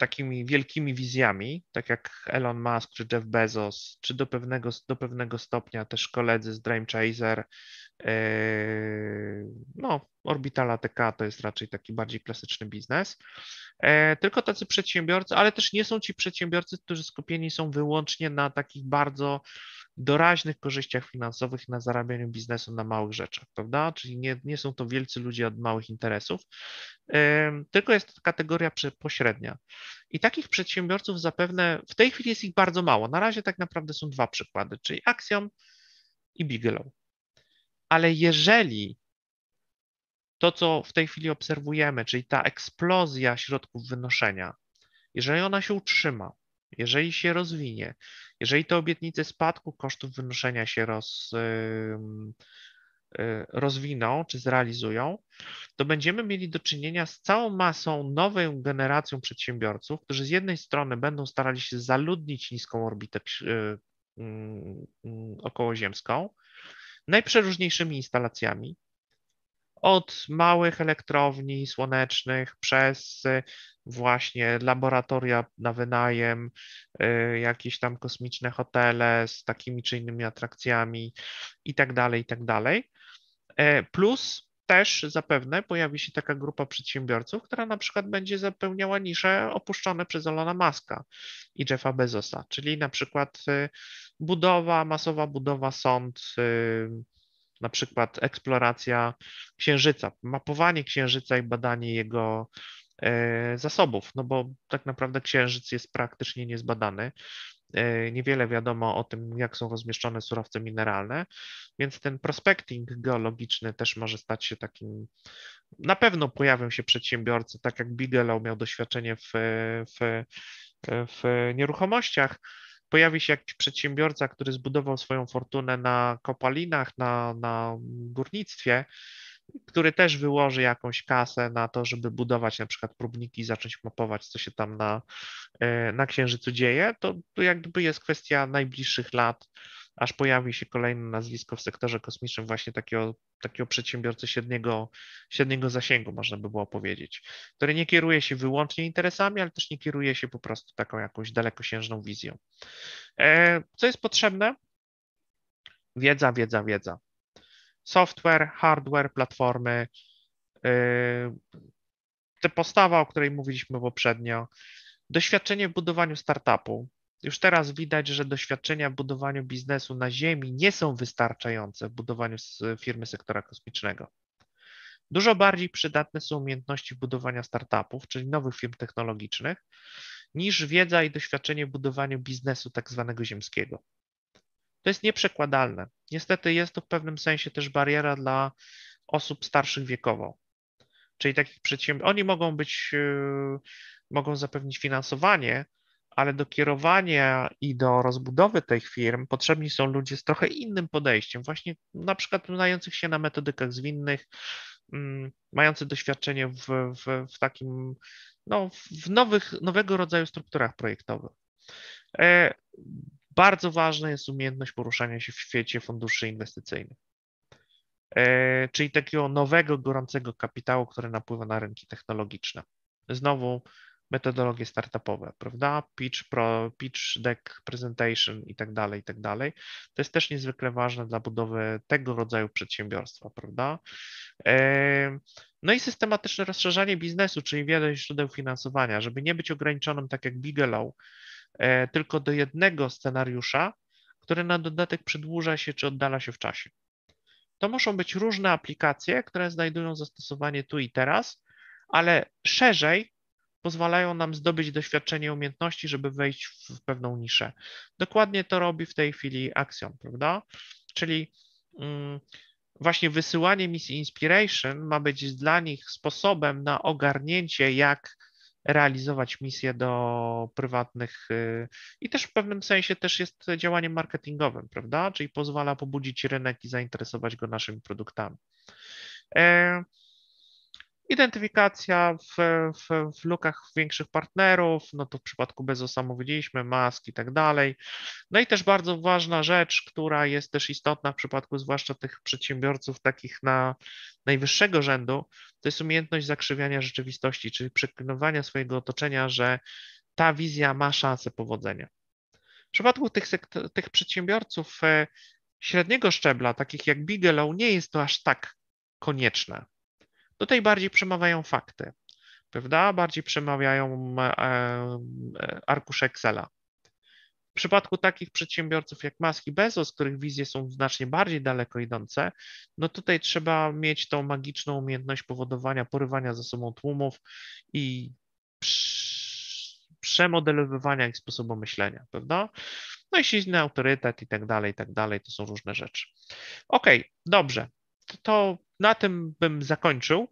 takimi wielkimi wizjami, tak jak Elon Musk czy Jeff Bezos, czy do pewnego, do pewnego stopnia też koledzy z Dream Chaser, yy, no Orbitala TK to jest raczej taki bardziej klasyczny biznes, yy, tylko tacy przedsiębiorcy, ale też nie są ci przedsiębiorcy, którzy skupieni są wyłącznie na takich bardzo doraźnych korzyściach finansowych na zarabianiu biznesu na małych rzeczach, prawda? Czyli nie, nie są to wielcy ludzie od małych interesów, tylko jest to kategoria pośrednia. I takich przedsiębiorców zapewne w tej chwili jest ich bardzo mało. Na razie tak naprawdę są dwa przykłady, czyli Axiom i Bigelow. Ale jeżeli to, co w tej chwili obserwujemy, czyli ta eksplozja środków wynoszenia, jeżeli ona się utrzyma, jeżeli się rozwinie, jeżeli te obietnice spadku kosztów wynoszenia się roz, y, rozwiną czy zrealizują, to będziemy mieli do czynienia z całą masą nową generacją przedsiębiorców, którzy z jednej strony będą starali się zaludnić niską orbitę y, mm, okołoziemską najprzeróżniejszymi instalacjami, od małych elektrowni słonecznych przez właśnie laboratoria na wynajem, y, jakieś tam kosmiczne hotele z takimi czy innymi atrakcjami i tak dalej, i tak dalej. E, plus też zapewne pojawi się taka grupa przedsiębiorców, która na przykład będzie zapełniała nisze opuszczone przez Elona Muska i Jeffa Bezosa, czyli na przykład y, budowa, masowa budowa sąd, na przykład eksploracja Księżyca, mapowanie Księżyca i badanie jego zasobów, no bo tak naprawdę Księżyc jest praktycznie niezbadany. E, niewiele wiadomo o tym, jak są rozmieszczone surowce mineralne, więc ten prospecting geologiczny też może stać się takim. Na pewno pojawią się przedsiębiorcy, tak jak Bigelow miał doświadczenie w, w, w nieruchomościach, pojawi się jakiś przedsiębiorca, który zbudował swoją fortunę na kopalinach, na, na górnictwie, który też wyłoży jakąś kasę na to, żeby budować na przykład próbniki i zacząć mapować, co się tam na, e, na Księżycu dzieje, to, to jakby jest kwestia najbliższych lat, aż pojawi się kolejne nazwisko w sektorze kosmicznym właśnie takiego, takiego przedsiębiorcy średniego, średniego zasięgu, można by było powiedzieć, który nie kieruje się wyłącznie interesami, ale też nie kieruje się po prostu taką jakąś dalekosiężną wizją. E, co jest potrzebne? Wiedza, wiedza, wiedza. Software, hardware, platformy, e, te postawa, o której mówiliśmy poprzednio, doświadczenie w budowaniu startupu, już teraz widać, że doświadczenia w budowaniu biznesu na Ziemi nie są wystarczające w budowaniu firmy sektora kosmicznego. Dużo bardziej przydatne są umiejętności budowania startupów, czyli nowych firm technologicznych, niż wiedza i doświadczenie w budowaniu biznesu tak zwanego ziemskiego. To jest nieprzekładalne. Niestety jest to w pewnym sensie też bariera dla osób starszych wiekowo. Czyli takich przedsiębiorców, oni mogą być, yy, mogą zapewnić finansowanie, ale do kierowania i do rozbudowy tych firm potrzebni są ludzie z trochę innym podejściem, właśnie na przykład znających się na metodykach zwinnych, mm, mający doświadczenie w, w, w takim, no, w nowych, nowego rodzaju strukturach projektowych. E, bardzo ważna jest umiejętność poruszania się w świecie funduszy inwestycyjnych, e, czyli takiego nowego, gorącego kapitału, który napływa na rynki technologiczne. Znowu metodologie startupowe, prawda? Pitch, pro, pitch deck, presentation i tak dalej, i tak dalej. To jest też niezwykle ważne dla budowy tego rodzaju przedsiębiorstwa, prawda? No i systematyczne rozszerzanie biznesu, czyli wiele źródeł finansowania, żeby nie być ograniczonym tak jak Bigelow e, tylko do jednego scenariusza, który na dodatek przedłuża się czy oddala się w czasie. To muszą być różne aplikacje, które znajdują zastosowanie tu i teraz, ale szerzej pozwalają nam zdobyć doświadczenie umiejętności, żeby wejść w pewną niszę. Dokładnie to robi w tej chwili Axiom, prawda? Czyli mm, właśnie wysyłanie misji Inspiration ma być dla nich sposobem na ogarnięcie, jak realizować misje do prywatnych y, i też w pewnym sensie też jest działaniem marketingowym, prawda? Czyli pozwala pobudzić rynek i zainteresować go naszymi produktami. Identyfikacja w, w, w lukach większych partnerów, no to w przypadku Bezosa mówiliśmy, mask i tak dalej. No i też bardzo ważna rzecz, która jest też istotna w przypadku zwłaszcza tych przedsiębiorców takich na najwyższego rzędu, to jest umiejętność zakrzywiania rzeczywistości, czyli przekonywania swojego otoczenia, że ta wizja ma szansę powodzenia. W przypadku tych, tych przedsiębiorców e, średniego szczebla, takich jak Bigelow, nie jest to aż tak konieczne. Tutaj bardziej przemawiają fakty, prawda? Bardziej przemawiają e, e, arkusze Excela. W przypadku takich przedsiębiorców jak Musk i Bezos, których wizje są znacznie bardziej daleko idące, no tutaj trzeba mieć tą magiczną umiejętność powodowania, porywania ze sobą tłumów i przemodelowywania ich sposobu myślenia, prawda? No i silny autorytet i tak dalej, i tak dalej, to są różne rzeczy. OK, dobrze, to, to na tym bym zakończył.